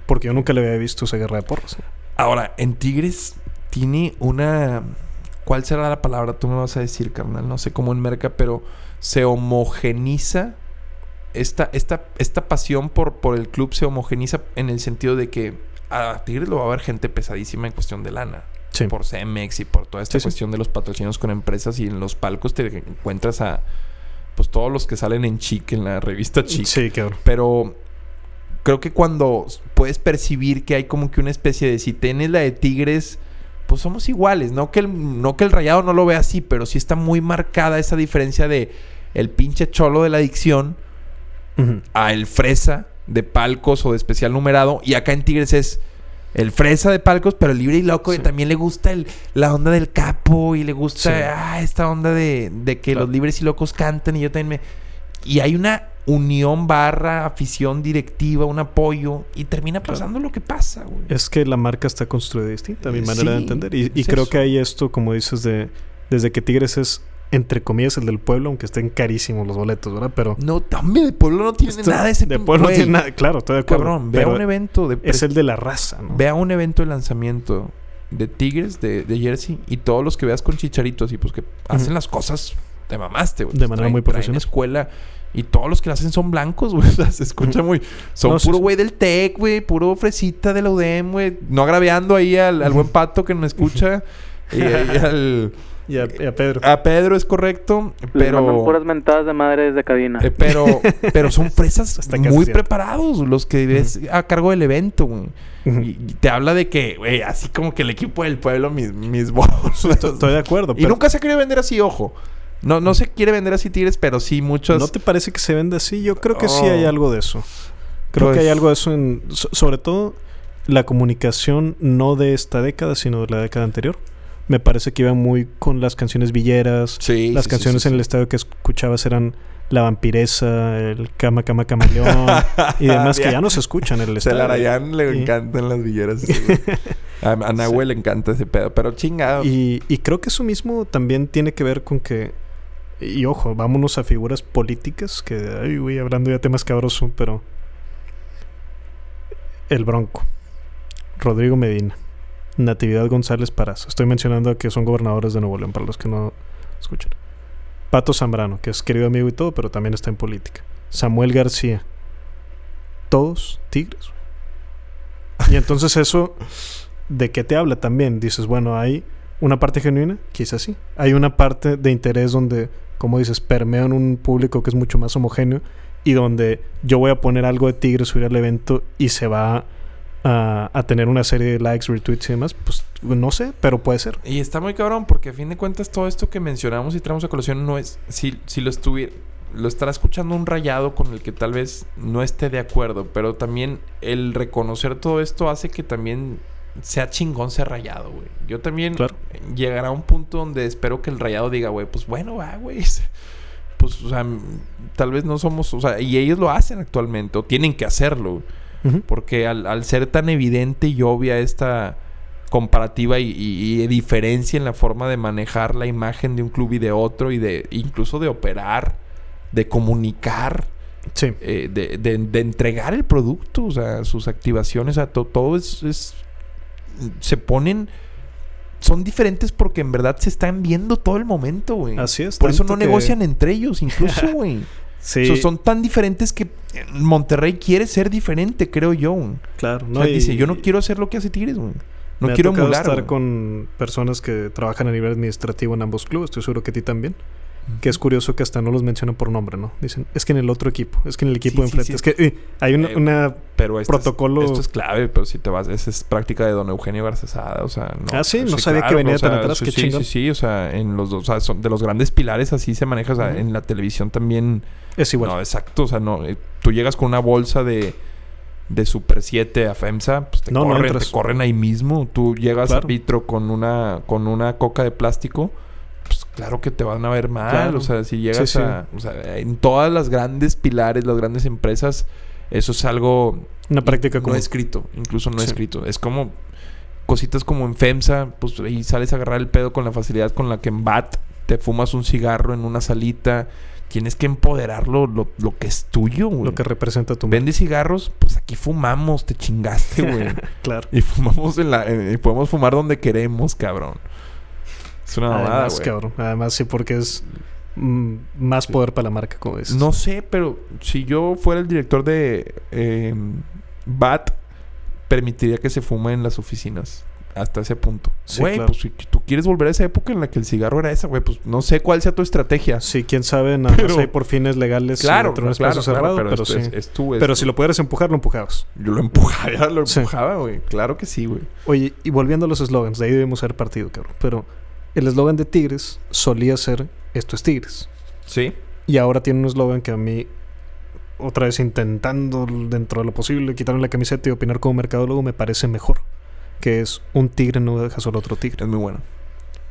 Porque yo nunca le había visto esa guerra de porras. Ahora, en Tigres tiene una. ¿Cuál será la palabra? Tú me vas a decir, carnal. No sé cómo en Merca, pero se homogeniza. Esta, esta, esta pasión por, por el club se homogeniza en el sentido de que a Tigres lo va a ver gente pesadísima en cuestión de lana. Sí. Por Cemex y por toda esta Sí, sí. cuestión de los patrocinios con empresas. Y en los palcos te encuentras a. Pues todos los que salen en Chic, en la revista Chic. Sí, cabrón. Pero creo que cuando puedes percibir que hay como que una especie de si tienes la de Tigres, pues somos iguales. No que el, no que el rayado no lo vea así, pero sí está muy marcada esa diferencia de el pinche cholo de la adicción a el fresa de palcos o de especial numerado. Y acá en Tigres es el fresa de palcos, pero libre y loco. Y también le gusta el, la onda del capo y le gusta Sí. ah, esta onda de, de que Claro. los libres y locos cantan. Y yo también me. Y hay una unión barra, afición directiva, un apoyo. Y termina Claro. pasando lo que pasa, güey. Es que la marca está construida distinta, a mi manera de entender. Y, creo eso. que hay esto, como dices, de desde que Tigres es, entre comillas, el del pueblo, aunque estén carísimos los boletos, ¿verdad? Pero... No, también de pueblo no tiene esto- nada de ese De pueblo no tiene nada, claro, estoy de acuerdo. Cabrón, ve a pero un evento de es el de la raza, ¿no? Ve a un evento de lanzamiento de Tigres, de, de Jersey, y todos los que veas con chicharitos y pues que hacen las cosas, te mamaste, güey. De manera muy profesional. escuela. Y todos los que la hacen son blancos, güey. O sea, se escucha muy... Son No, puro güey del TEC, güey. Puro fresita de la UDEM, güey. No agraviando ahí al, al buen pato que me escucha. y, y al... Y a, y a Pedro. A Pedro es correcto, Les mandan pero... puras mentadas de madre desde cabina. Eh, pero, pero son fresas Hasta muy cierto. preparados los que ves a cargo del evento, güey. Y y te habla de que, güey, así como que el equipo del pueblo, mis, mis bolos. Estoy de acuerdo. y pero nunca se quiere vender así, ojo. No, no se quiere vender así Tigres, pero sí muchos. ¿No te parece que se vende así? Yo creo que sí Oh. hay algo de eso. Creo Pues- que hay algo de eso en... so- sobre todo la comunicación no de esta década, sino de la década anterior. me parece que iba muy con las canciones villeras. Sí. las sí, canciones sí, en el estabas que escuchabas eran La Vampiresa, el Cama Cama Camaleón y demás que ya no se escuchan en el estadio. Celarayán le Y- encantan las villeras. a, a Nahue le encanta ese pedo. Pero chingado. Y, y creo que eso mismo también tiene que ver con que. Y ojo, vámonos a figuras políticas, que, ay, güey, hablando ya temas cabrosos, pero. El Bronco, Rodrigo Medina, Natividad González Parazo. Estoy mencionando que son gobernadores de Nuevo León, para los que no escuchan. Pato Zambrano, que es querido amigo y todo, pero también está en política. Samuel García. Todos tigres. Y entonces eso, ¿de qué te habla también? Dices, bueno, hay una parte genuina, quizás sí. Hay una parte de interés donde, como dices, permean un público que es mucho más homogéneo y donde yo voy a poner algo de Tigres, subir al evento y se va a, a tener una serie de likes, retweets y demás. Pues no sé, pero puede ser. Y está muy cabrón porque a fin de cuentas todo esto que mencionamos y traemos a colación no es... Si, si lo estuviera... Lo estará escuchando un rayado con el que tal vez no esté de acuerdo, pero también el reconocer todo esto hace que también sea chingón ser rayado, güey. Yo también Claro. llegará a un punto donde espero que el rayado diga, güey, pues bueno, va, güey. Pues, o sea, tal vez no somos, o sea, y ellos lo hacen actualmente, o tienen que hacerlo. Porque al, al ser tan evidente y obvia esta comparativa y, y- y diferencia en la forma de manejar la imagen de un club y de otro y de incluso de operar, de comunicar, Sí. eh, de, de- de entregar el producto, o sea, sus activaciones, o sea, to- todo es, es- se ponen son diferentes porque en verdad se están viendo todo el momento, güey. Así es. Por eso no que- negocian entre ellos, incluso, güey. Sí, O sea, son tan diferentes que Monterrey quiere ser diferente, creo yo. claro. O No, sea, y- dice, yo no quiero hacer lo que hace Tigres, güey. No me ha quiero tocado emular, estar con personas que trabajan a nivel administrativo en ambos clubes. Estoy seguro que a ti también. Que es curioso que hasta no los mencionan por nombre, ¿no? Dicen, es que en el otro equipo, es que en el equipo Sí, de enfrente. sí. Es que eh, hay Eh, una- Pero esto protocolo- Es, esto es clave, pero si te vas... Esa es práctica de don Eugenio Garzazada, o sea... No, Ah, sí, no sabía que venía o sea, tan atrás, Sí, qué sí, sí, sí, o sea, en los dos... O sea, son de los grandes pilares así se maneja. O sea, Ujú. en la televisión también... es igual. No, exacto. O sea, no... eh, tú llegas con una bolsa de... De Super 7 a FEMSA, pues te, No, corren, te corren ahí mismo. Tú llegas Claro. a Vitro con una, con una coca de plástico, claro que te van a ver mal. Claro. O sea, si llegas Sí, sí. a. O sea, en todas las grandes pilares, las grandes empresas, eso es algo una práctica no como escrito, incluso no Sí. escrito. Es como cositas como en FEMSA, pues ahí sales a agarrar el pedo con la facilidad con la que en BAT te fumas un cigarro en una salita. Tienes que empoderarlo lo, lo que es tuyo, güey. lo que representa tu Vende cigarros, pues aquí fumamos, te chingaste, güey. Claro. y fumamos en la... en- y podemos fumar donde queremos, cabrón. Es una mamada, Además, güey. cabrón. Además, sí, porque es mm, más poder para la marca, como dices. No sé, pero si yo fuera el director de eh, BAT, permitiría que se fume en las oficinas. Hasta ese punto. Sí, Güey, claro. pues si tú quieres volver a esa época en la que el cigarro era esa, güey, pues no sé cuál sea tu estrategia. Sí, quién sabe, nada más Pero- hay por fines legales Claro, dentro de un claro, espacio cerrado, pero, pero, es, sí. es- es tú, es pero tú. si lo pudieras empujar, lo empujabas. Yo lo empujaba, lo Sí. empujaba, güey. Claro que sí, güey. Oye, y volviendo a los eslogans, de ahí debemos haber partido, cabrón. Pero el eslogan de Tigres solía ser Esto es Tigres. Sí. Y ahora tiene un eslogan que a mí, otra vez intentando dentro de lo posible quitarme la camiseta y opinar como mercadólogo, me parece mejor. Que es un tigre no deja solo otro tigre. Es muy bueno.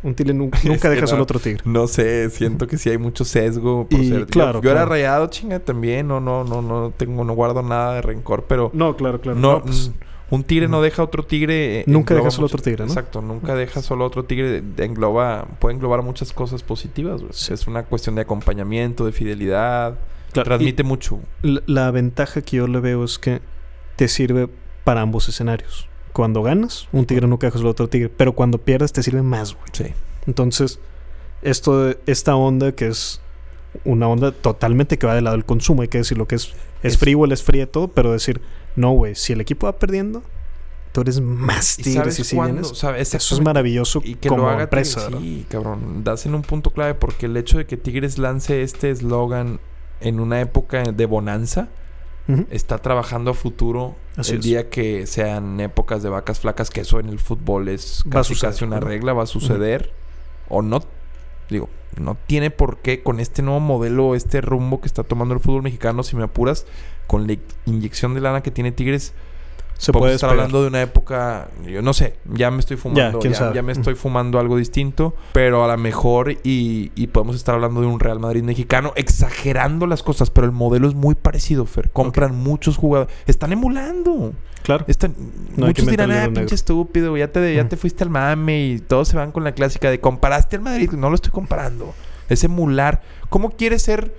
Un tigre nu- nunca deja solo no. a otro tigre. No sé, siento que sí hay mucho sesgo por Y ser. claro, yo, era claro. rayado, chinga, también. No, no, no, no tengo, no guardo nada de rencor, pero No, claro, claro. no, No, pues, mm, un tigre no deja a otro tigre. Nunca deja solo mucho- otro tigre, ¿no? Exacto, nunca deja solo otro tigre. engloba, puede englobar muchas cosas positivas, güey. Sí. Es una cuestión de acompañamiento, de fidelidad. claro, Transmite mucho. la, la ventaja que yo le veo es que te sirve para ambos escenarios. Cuando ganas, un tigre nunca deja solo a otro tigre. Pero cuando pierdes, te sirve más, güey. Sí. Entonces, esto esta onda que es una onda totalmente que va del lado del consumo, hay que decir lo que es, es Es- frívolo, es fría todo, pero decir, no, güey, si el equipo va perdiendo, tú eres más ¿Y tigres sabes y si cuándo? vienes. ¿Sabes? Eso es maravilloso Y que como lo haga empresa. Sí, cabrón. Das en un punto clave porque el hecho de que Tigres lance este eslogan en una época de bonanza está trabajando a futuro Así el es. día que sean épocas de vacas flacas, que eso en el fútbol es Va a casi, suceder, casi una regla, va a suceder. O no, digo, no tiene por qué con este nuevo modelo, este rumbo que está tomando el fútbol mexicano, si me apuras, con la inyección de lana que tiene Tigres, Se Podemos puede estar hablando de una época, yo no sé, ya me estoy fumando, ya, me estoy fumando algo distinto, pero a lo mejor y, y podemos estar hablando de un Real Madrid mexicano, exagerando las cosas, pero el modelo es muy parecido, Fer. Compran muchos jugadores, están emulando. Claro. Están, No muchos dirán, ah, dedo negro". pinche estúpido, ya te, ya te fuiste al mame y todos se van con la clásica de comparaste al Madrid. No lo estoy comparando. Es emular. ¿Cómo quieres ser?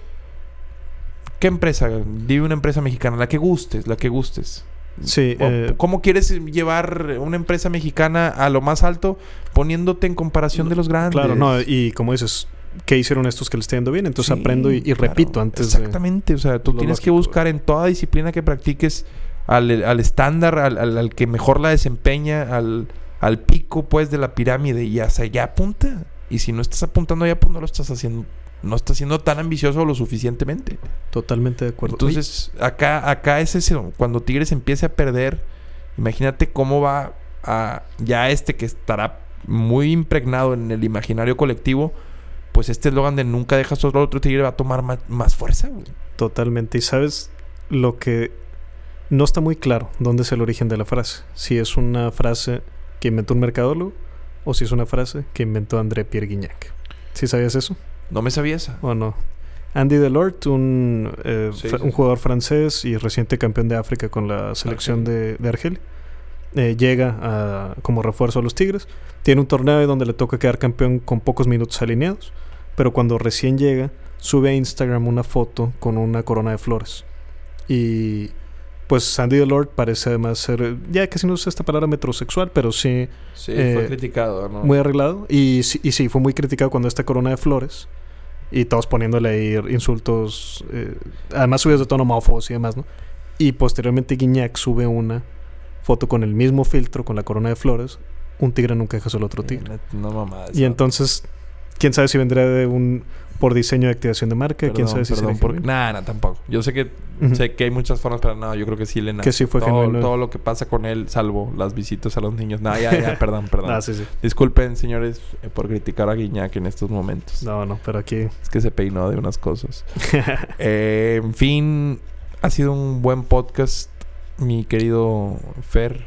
¿Qué empresa? Dime una empresa mexicana, la que gustes, la que gustes. Sí, eh, ¿Cómo quieres llevar una empresa mexicana a lo más alto poniéndote en comparación de los grandes? claro, no, y como dices, ¿qué hicieron estos que le está yendo bien? Entonces Sí, aprendo y, y claro. repito antes de... Exactamente. O sea, tú tienes que buscar en toda disciplina que practiques al, al estándar, al, al- al que mejor la desempeña, al, al pico, pues, de la pirámide. Y hacia allá apunta. Y si no estás apuntando allá, pues no lo estás haciendo. No estás siendo tan ambicioso lo suficientemente. Totalmente de acuerdo. Entonces, acá, acá es ese. Cuando Tigres empiece a perder, imagínate cómo va a. Ya este que estará muy impregnado en el imaginario colectivo. Pues este eslogan de nunca dejas solo otro tigre va a tomar más, más fuerza, güey. Totalmente. Y sabes lo que no está muy claro dónde es el origen de la frase. Si es una frase que inventó un mercadólogo o si es una frase que inventó André Pierre Guignac. ¿Sí sabías eso No me sabía esa. o no? Andy Delort, un, eh, Sí, fra- sí, un jugador francés y reciente campeón de África con la selección de, de Argelia, eh, llega a- como refuerzo a los Tigres. Tiene un torneo donde le toca quedar campeón con pocos minutos alineados, pero cuando recién llega, sube a Instagram una foto con una corona de flores. Y pues Sandy Delort parece además ser, ya casi no usa esta palabra metrosexual, pero sí Sí, Eh, fue criticado, ¿no? muy arreglado. Y, sí- y sí, fue muy criticado cuando esta corona de flores. Y todos poniéndole ahí insultos, eh, además subidos de tono homófobos y demás, ¿no? Y posteriormente Guiñac sube una foto con el mismo filtro, con la corona de flores. Un tigre nunca deja solo otro tigre. Eh, No mamadas. Y entonces, quién sabe si vendrá de un por diseño de activación de marca, quién sabe si será por... Nah, nah, tampoco. Yo sé que sé que hay muchas formas, pero no, yo creo que sí le. Que sí fue todo, genuino. todo lo que pasa con él, salvo las visitas a los niños. No, ya, ya, perdón, perdón. Ah, sí, sí. Disculpen, señores, eh, por criticar a Guiñac en estos momentos. No, no, pero aquí. Es que se peinó de unas cosas. Eh, en fin, ha sido un buen podcast, mi querido Fer.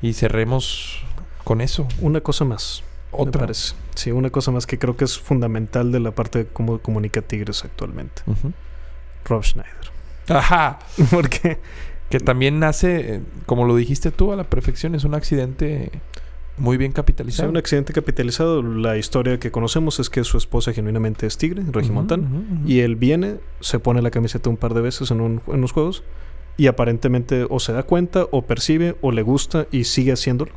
Y cerremos con eso. una cosa más. Me Otra. parece. Sí, una cosa más que creo que es fundamental de la parte de cómo comunica Tigres actualmente. Rob Schneider. Ajá. Porque Que también nace, eh, como lo dijiste tú, a la perfección. Es un accidente muy bien es capitalizado. un accidente capitalizado. La historia que conocemos es que su esposa genuinamente es Tigre, regimontana. Ujú. Y él viene, se pone la camiseta un par de veces en, un- en los juegos y aparentemente o se da cuenta o percibe o le gusta y sigue haciéndolo.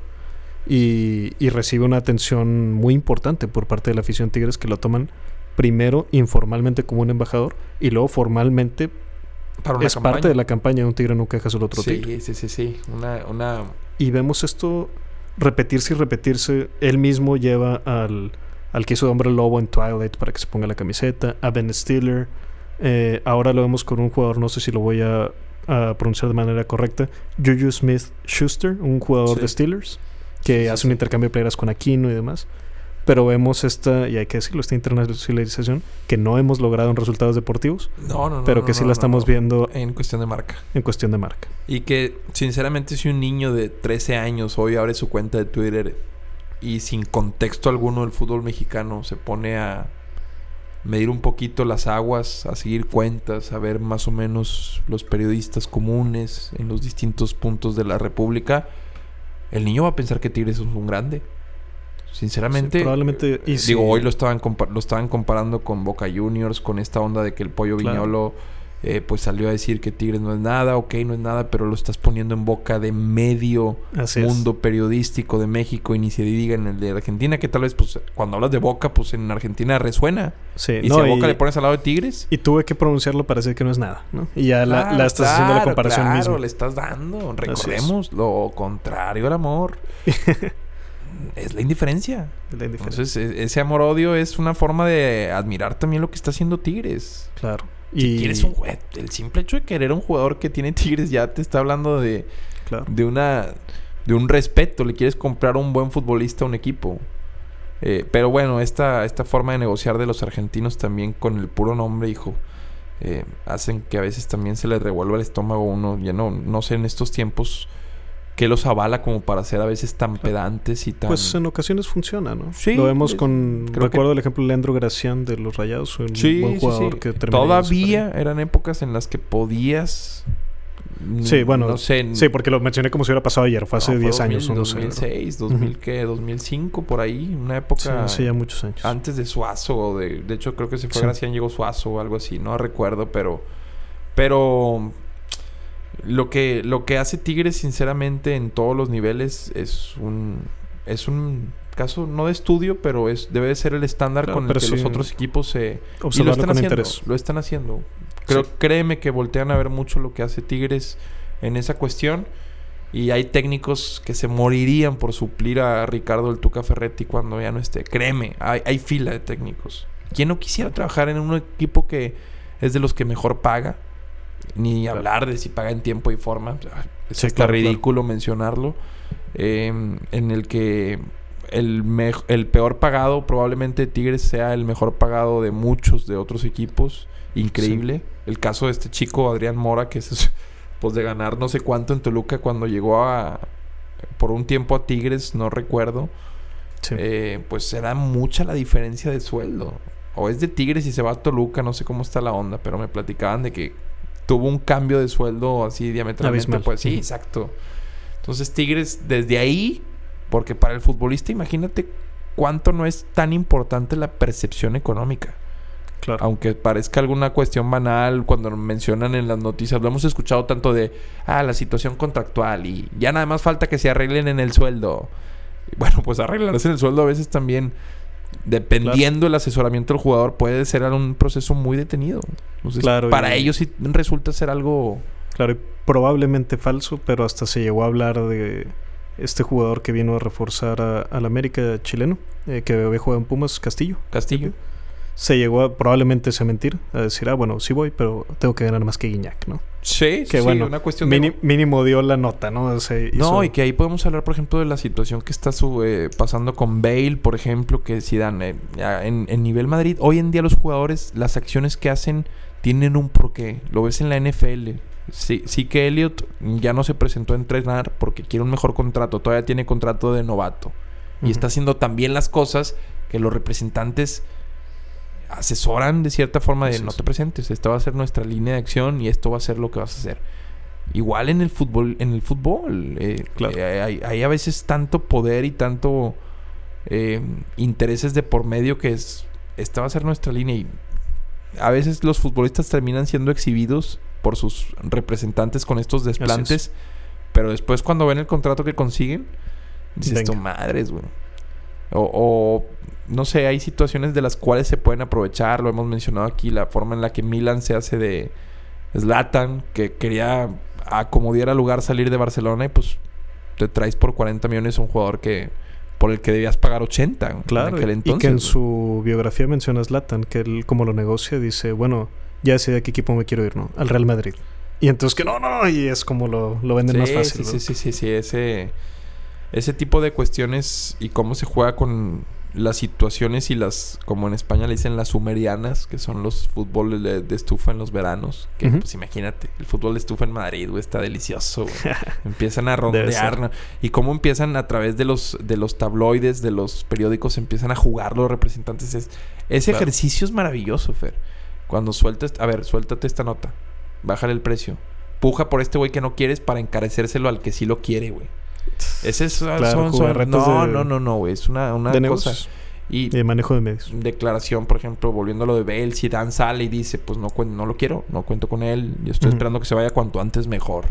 Y, y recibe una atención muy importante por parte de la afición Tigres que lo toman primero informalmente como un embajador y luego formalmente Para una es parte de la campaña de un tigre nunca deja solo otro sí, tigre. sí, sí, sí. Una, una... Y vemos esto repetirse y repetirse. Él mismo lleva al, al que hizo de hombre lobo en Twilight para que se ponga la camiseta, a Ben Stiller. Eh, ahora lo vemos con un jugador, no sé si lo voy a, a pronunciar de manera correcta, Juju Smith Schuster, un jugador Sí. de Steelers, que Sí, hace sí. un intercambio de playeras con Aquino y demás. Pero vemos esta, y hay que decirlo, esta internacionalización que no hemos logrado en resultados deportivos, No, no, no. pero no, que sí no, la estamos viendo En cuestión de marca. en cuestión de marca. Y que, sinceramente, si un niño de 13 años hoy abre su cuenta de Twitter y sin contexto alguno del fútbol mexicano se pone a medir un poquito las aguas, a seguir cuentas, a ver más o menos los periodistas comunes en los distintos puntos de la República, el niño va a pensar que Tigres es un grande. Sinceramente, Sí, probablemente- y eh, si- digo, hoy lo estaban, lo estaban comparando con Boca Juniors, con esta onda de que el pollo Claro. Viñolo eh, pues salió a decir que Tigres no es nada, ok, no es nada, pero lo estás poniendo en boca de medio Así es. mundo periodístico de México y ni se diga en el de Argentina, que tal vez pues cuando hablas de Boca, pues en Argentina resuena. Sí, Y no, si a Boca y- le pones al lado de Tigres, Y tuve que pronunciarlo para decir que no es nada, ¿no? Y ya la, claro, la estás haciendo la comparación claro, misma. le estás dando. Recordemos lo contrario al amor. es la indiferencia. La indiferencia. Entonces, e- ese amor-odio es una forma de admirar también lo que está haciendo Tigres. claro. Si Y quieres un el simple hecho de querer un jugador que tiene Tigres ya te está hablando de, claro. de una de un respeto. Le quieres comprar un buen futbolista a un equipo. Eh, pero bueno, esta, esta forma de negociar de los argentinos también con el puro nombre, hijo. eh, hacen que a veces también se le revuelva el estómago a uno. Ya no, no sé en estos tiempos qué los avala como para ser a veces tan pedantes y tan... Pues en ocasiones funciona, ¿no? Sí, Lo vemos es- con... Recuerdo el ejemplo de Leandro Gracián de los Rayados, un Sí, buen sí, jugador sí. que terminó Todavía eran épocas en las que podías... Sí, bueno, No sé. Sí, porque lo mencioné como si hubiera pasado ayer, fue hace no, 10 2000, años o 12. ¿no? 2006, 2000, ¿qué? 2005, por ahí. Una época... Sí, hace ya muchos años. antes de Suazo. De, de hecho, creo que se fue Sí. Gracián, llegó Suazo o algo así. No recuerdo, pero... Pero... Lo que, lo que hace Tigres, sinceramente, en todos los niveles es un... Es un caso, no de estudio, pero es debe de ser el estándar Claro, con el que sí, los otros equipos se... Y lo están haciendo. interés. Lo están haciendo. Creo, Sí. Créeme que voltean a ver mucho lo que hace Tigres en esa cuestión. Y hay técnicos que se morirían por suplir a Ricardo el Tuca Ferretti cuando ya no esté. Créeme, hay, hay fila de técnicos. ¿Quién no quisiera trabajar en un equipo que es de los que mejor paga? Ni Claro. hablar de si paga en tiempo y forma. Es Sí, hasta claro, claro. ridículo mencionarlo. Eh, en el que el, el peor pagado probablemente Tigres sea el mejor pagado de muchos de otros equipos. Increíble. El caso de este chico Adrián Mora, que es pues de ganar no sé cuánto en Toluca cuando llegó a por un tiempo a Tigres, no recuerdo. Sí. Eh, pues será mucha la diferencia de sueldo. O es de Tigres y se va a Toluca, no sé cómo está la onda, pero me platicaban de que tuvo un cambio de sueldo así diametralmente. Abismal. Pues sí, exacto. Entonces Tigres desde ahí, porque para el futbolista imagínate cuánto no es tan importante la percepción económica. claro. Aunque parezca alguna cuestión banal cuando mencionan en las noticias, lo hemos escuchado tanto de, ah, la situación contractual y ya nada más falta que se arreglen en el sueldo. Bueno, pues arreglarse en el sueldo a veces también, dependiendo del asesoramiento del jugador, puede ser un proceso muy detenido. Entonces, Claro, para y- ellos sí resulta ser algo... Claro, y probablemente falso, pero hasta se llegó a hablar de este jugador que vino a reforzar a- al América chileno, eh, que había jugado en Pumas, Castillo. Castillo. Se llegó a, probablemente a mentir, a decir, ah, bueno, sí voy, pero tengo que ganar más que Guiñac, ¿no? Sí, Que sí, bueno, una cuestión Mini- de... mínimo dio la nota, ¿no? Hizo- No, y que ahí podemos hablar, por ejemplo, de la situación que está su- eh, pasando con Bale, por ejemplo, que si dan en, en nivel Madrid, hoy en día los jugadores, las acciones que hacen tienen un porqué. Lo ves en la NFL. Sí, sí que Elliot ya no se presentó a entrenar porque quiere un mejor contrato, todavía tiene contrato de novato. Y está haciendo tan bien las cosas que los representantes asesoran de cierta forma de no te presentes, esta va a ser nuestra línea de acción y esto va a ser lo que vas a hacer. Igual en el fútbol, en el fútbol, eh, Claro. eh, hay, hay a veces tanto poder y tanto eh, intereses de por medio que es esta va a ser nuestra línea y a veces los futbolistas terminan siendo exhibidos por sus representantes con estos desplantes, pero después cuando ven el contrato que consiguen, dices tu madres, güey. O, o, no sé, hay situaciones de las cuales se pueden aprovechar. Lo hemos mencionado aquí, la forma en la que Milan se hace de Zlatan, que quería acomodar al lugar salir de Barcelona y pues te traes por 40 millones a un jugador que por el que debías pagar 80 en Claro, aquel y- entonces. y que en su biografía menciona a Zlatan, que él como lo negocia, dice, bueno, ya sé a qué equipo me quiero ir, ¿no? Al Real Madrid. Y entonces que no, no, y es como lo, lo venden más fácil. Sí, ¿no? sí, sí, sí, sí, ese, ese tipo de cuestiones y cómo se juega con las situaciones y las, como en España le dicen las sumerianas, que son los fútbol de, de estufa en los veranos. Que pues imagínate, el fútbol de estufa en Madrid, güey, está delicioso. güey. empiezan a rondear. ¿no? Y cómo empiezan a través de los, de los tabloides, de los periódicos, empiezan a jugar los representantes. Es- ese Claro. ejercicio es maravilloso, Fer. Cuando sueltas, a ver, suéltate esta nota. Bájale el precio. Puja por este güey que no quieres para encarecérselo al que sí lo quiere, güey. Ese es Claro, son, no, de- no, no, no, güey. Es una, una de cosa. negocios Y de manejo de medios. declaración, por ejemplo, volviendo a lo de Bale, si Dan sale y dice, pues no, no lo quiero, no cuento con él, yo estoy esperando que se vaya cuanto antes mejor.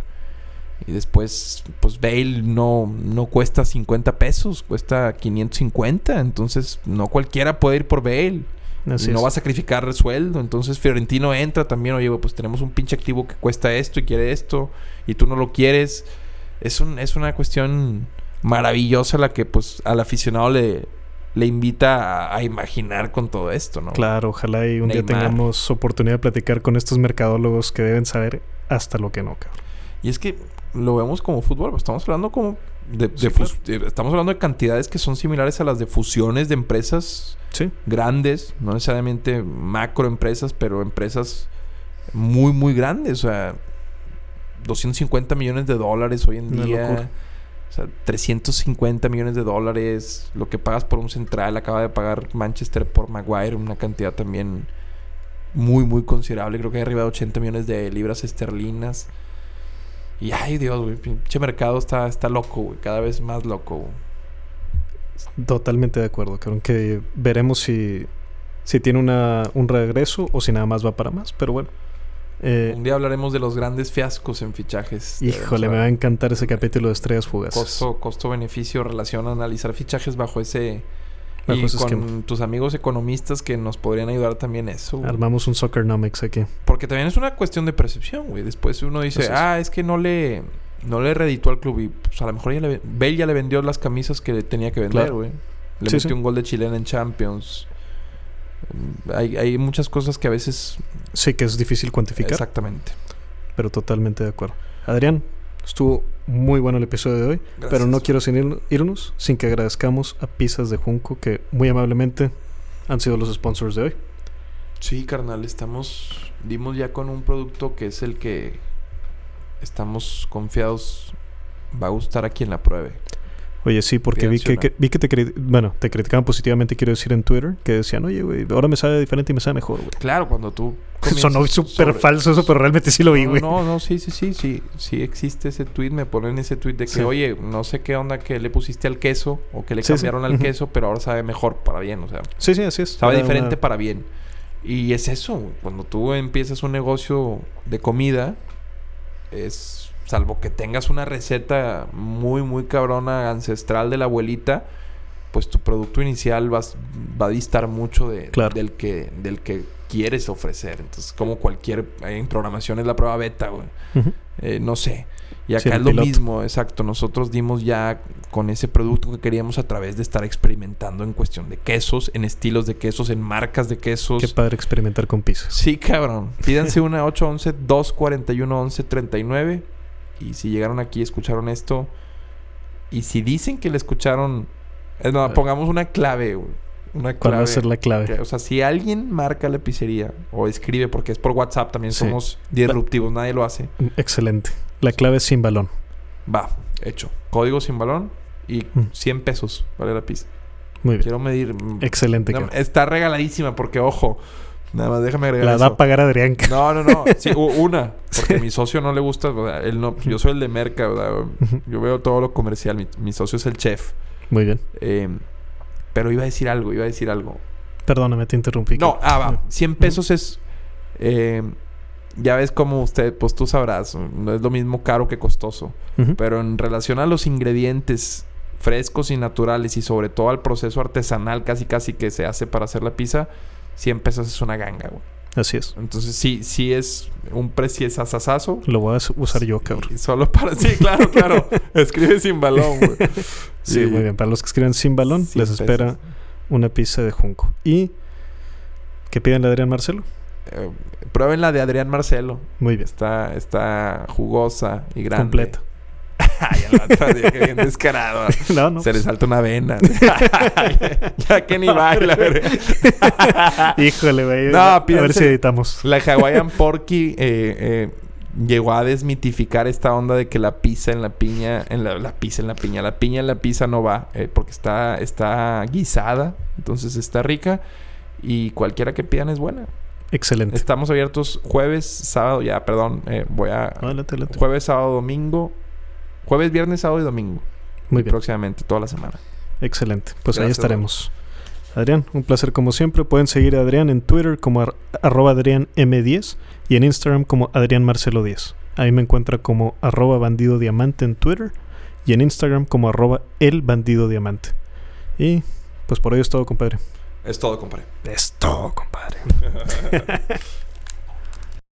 Y después, pues Bale no, no cuesta 50 pesos, cuesta 550, entonces no cualquiera puede ir por Bale. Así no es. va a sacrificar el sueldo. Entonces Fiorentino entra también, oye, pues tenemos un pinche activo que cuesta esto y quiere esto, y tú no lo quieres. Es, un, es una cuestión maravillosa la que pues al aficionado le, le invita a, a imaginar con todo esto, ¿no? Claro, ojalá y un día tengamos oportunidad de platicar con estos mercadólogos que deben saber hasta lo que no, cabrón. Y es que lo vemos como fútbol, pues estamos hablando como de, de Sí, de- estamos hablando de cantidades que son similares a las de fusiones de empresas Sí, grandes, no necesariamente macroempresas, pero empresas muy, muy grandes. O sea, 250 millones de dólares hoy en Una día. locura. O sea, 350 millones de dólares. Lo que pagas por un central. Acaba de pagar Manchester por Maguire. Una cantidad también muy, muy considerable. Creo que hay arriba de 80 millones de libras esterlinas. Y ay, Dios, güey. Pinche mercado está, está loco, güey. Cada vez más loco, güey. Totalmente de acuerdo, cabrón. Que veremos si, si tiene una, un regreso o si nada más va para más. Pero bueno. Eh, Un día hablaremos de los grandes fiascos en fichajes. híjole, me va a encantar ese capítulo de estrellas fugaces. Costo, costo-beneficio, relación, analizar fichajes bajo ese... Bajo y ese con esquema. tus amigos economistas que nos podrían ayudar también eso. güey. Armamos un Soccernomics aquí. Porque también es una cuestión de percepción, güey. Después uno dice, ah, es que no le, no le reditó al club. Y pues a lo mejor ya le, Bale ya le vendió las camisas que le tenía que vender, Claro. güey. Le Sí, metió sí. un gol de chilena en Champions. Hay, hay muchas cosas que a veces... Sí, que es difícil cuantificar, Exactamente. pero totalmente de acuerdo. Adrián, estuvo muy bueno el episodio de hoy, pero no quiero sin ir- irnos sin que agradezcamos a Pizzas de Junco, que muy amablemente han sido los sponsors de hoy. Sí, carnal, estamos. Dimos ya con un producto que es el que estamos confiados va a gustar a quien la pruebe. Oye, sí, porque vi que, vi que te, bueno, te criticaban positivamente, quiero decir, en Twitter, que decían, oye, güey, ahora me sabe diferente y me sabe mejor, güey. Claro, cuando tú. Sonó súper falso eso, pero realmente sí lo vi, güey. No, no, sí, sí, sí, sí. Sí existe ese tweet. Me ponen ese tweet de que, Sí. oye, no sé qué onda que le pusiste al queso o que le Sí, sí. cambiaron al queso, pero ahora sabe mejor para bien. O sea, Sí, sí, así es. sabe Era diferente una- para bien. Y es eso. Cuando tú empiezas un negocio de comida, es. Salvo que tengas una receta muy, muy cabrona, ancestral de la abuelita, pues tu producto inicial vas- va a distar mucho de, Claro. del, que, del que quieres ofrecer. Entonces, como cualquier. En programación es la prueba beta, güey. Eh, no sé. Y acá es lo piloto. mismo, exacto. Nosotros dimos ya con ese producto que queríamos a través de estar experimentando en cuestión de quesos, en estilos de quesos, en marcas de quesos. Qué padre experimentar con pizzas. Sí, cabrón. Pídanse una 811-241-1139. Y si llegaron aquí y escucharon esto. Y si dicen que le escucharon. eh, no, Ah. pongamos una clave, güey. Una ¿Cuál clave. va a ser la clave? que- o sea, si alguien marca la pizzería o escribe, porque es por WhatsApp, también Sí. somos disruptivos, nadie lo hace. Excelente. La clave es sin balón. Va, hecho. Código sin balón y Mm. 100 pesos vale la pizza. Muy bien. Quiero medir. mm, Excelente. no, está regaladísima porque, ojo, nada más déjame agregar La eso. va a pagar Adrián. No, no, no. Sí, una. Porque a mi socio no le gusta. o sea, él no, yo soy el de merca. ¿verdad? Ujú. Yo veo todo lo comercial. Mi, mi socio es el chef. Muy bien. Eh, pero iba a decir algo, iba a decir algo. Perdóname, te interrumpí. No, ah, va. 100 pesos es. eh, ya ves como usted, pues tú sabrás, no es lo mismo caro que costoso. Pero en relación a los ingredientes frescos y naturales y sobre todo al proceso artesanal casi casi que se hace para hacer la pizza, 100 pesos es una ganga, güey. Así es. Entonces sí, sí es un precio sasasazo. Lo voy a usar yo, cabrón. Solo para... Sí, claro, claro. Escribe sin balón, güey. Sí, Y- muy bien. Para los que escriben sin balón, 100 les espera pesos. una pizza de Junco. Y que piden la Adrián Marcelo. Eh, prueben la de Adrián Marcelo. Muy bien. Está, está jugosa y grande. Completa. Ay, el vato, bien descarado. No, no. Se le pues, salta una vena. ya que ni baila. Híjole, güey. No, a ver si editamos. La Hawaiian Porky eh, eh, llegó a desmitificar esta onda de que la pizza en la piña, en la, la pizza en la piña, la piña en la pizza no va, eh, porque está, está guisada, entonces está rica y cualquiera que pidan es buena. Excelente. Estamos abiertos jueves, sábado, ya, perdón, eh, voy a Adelante, adelante. jueves, sábado, domingo, jueves, viernes, sábado y domingo, Muy bien. próximamente toda la semana. Excelente. Pues ahí Gracias, estaremos. Adrián, un placer como siempre. Pueden seguir a Adrián en Twitter como ar- arroba Adrián M10 y en Instagram como Adrián Marcelo 10. Ahí me encuentra como arroba bandido diamante en Twitter y en Instagram como arroba el bandido diamante. Y pues por hoy es todo, compadre. Es todo, compadre. Es todo, compadre.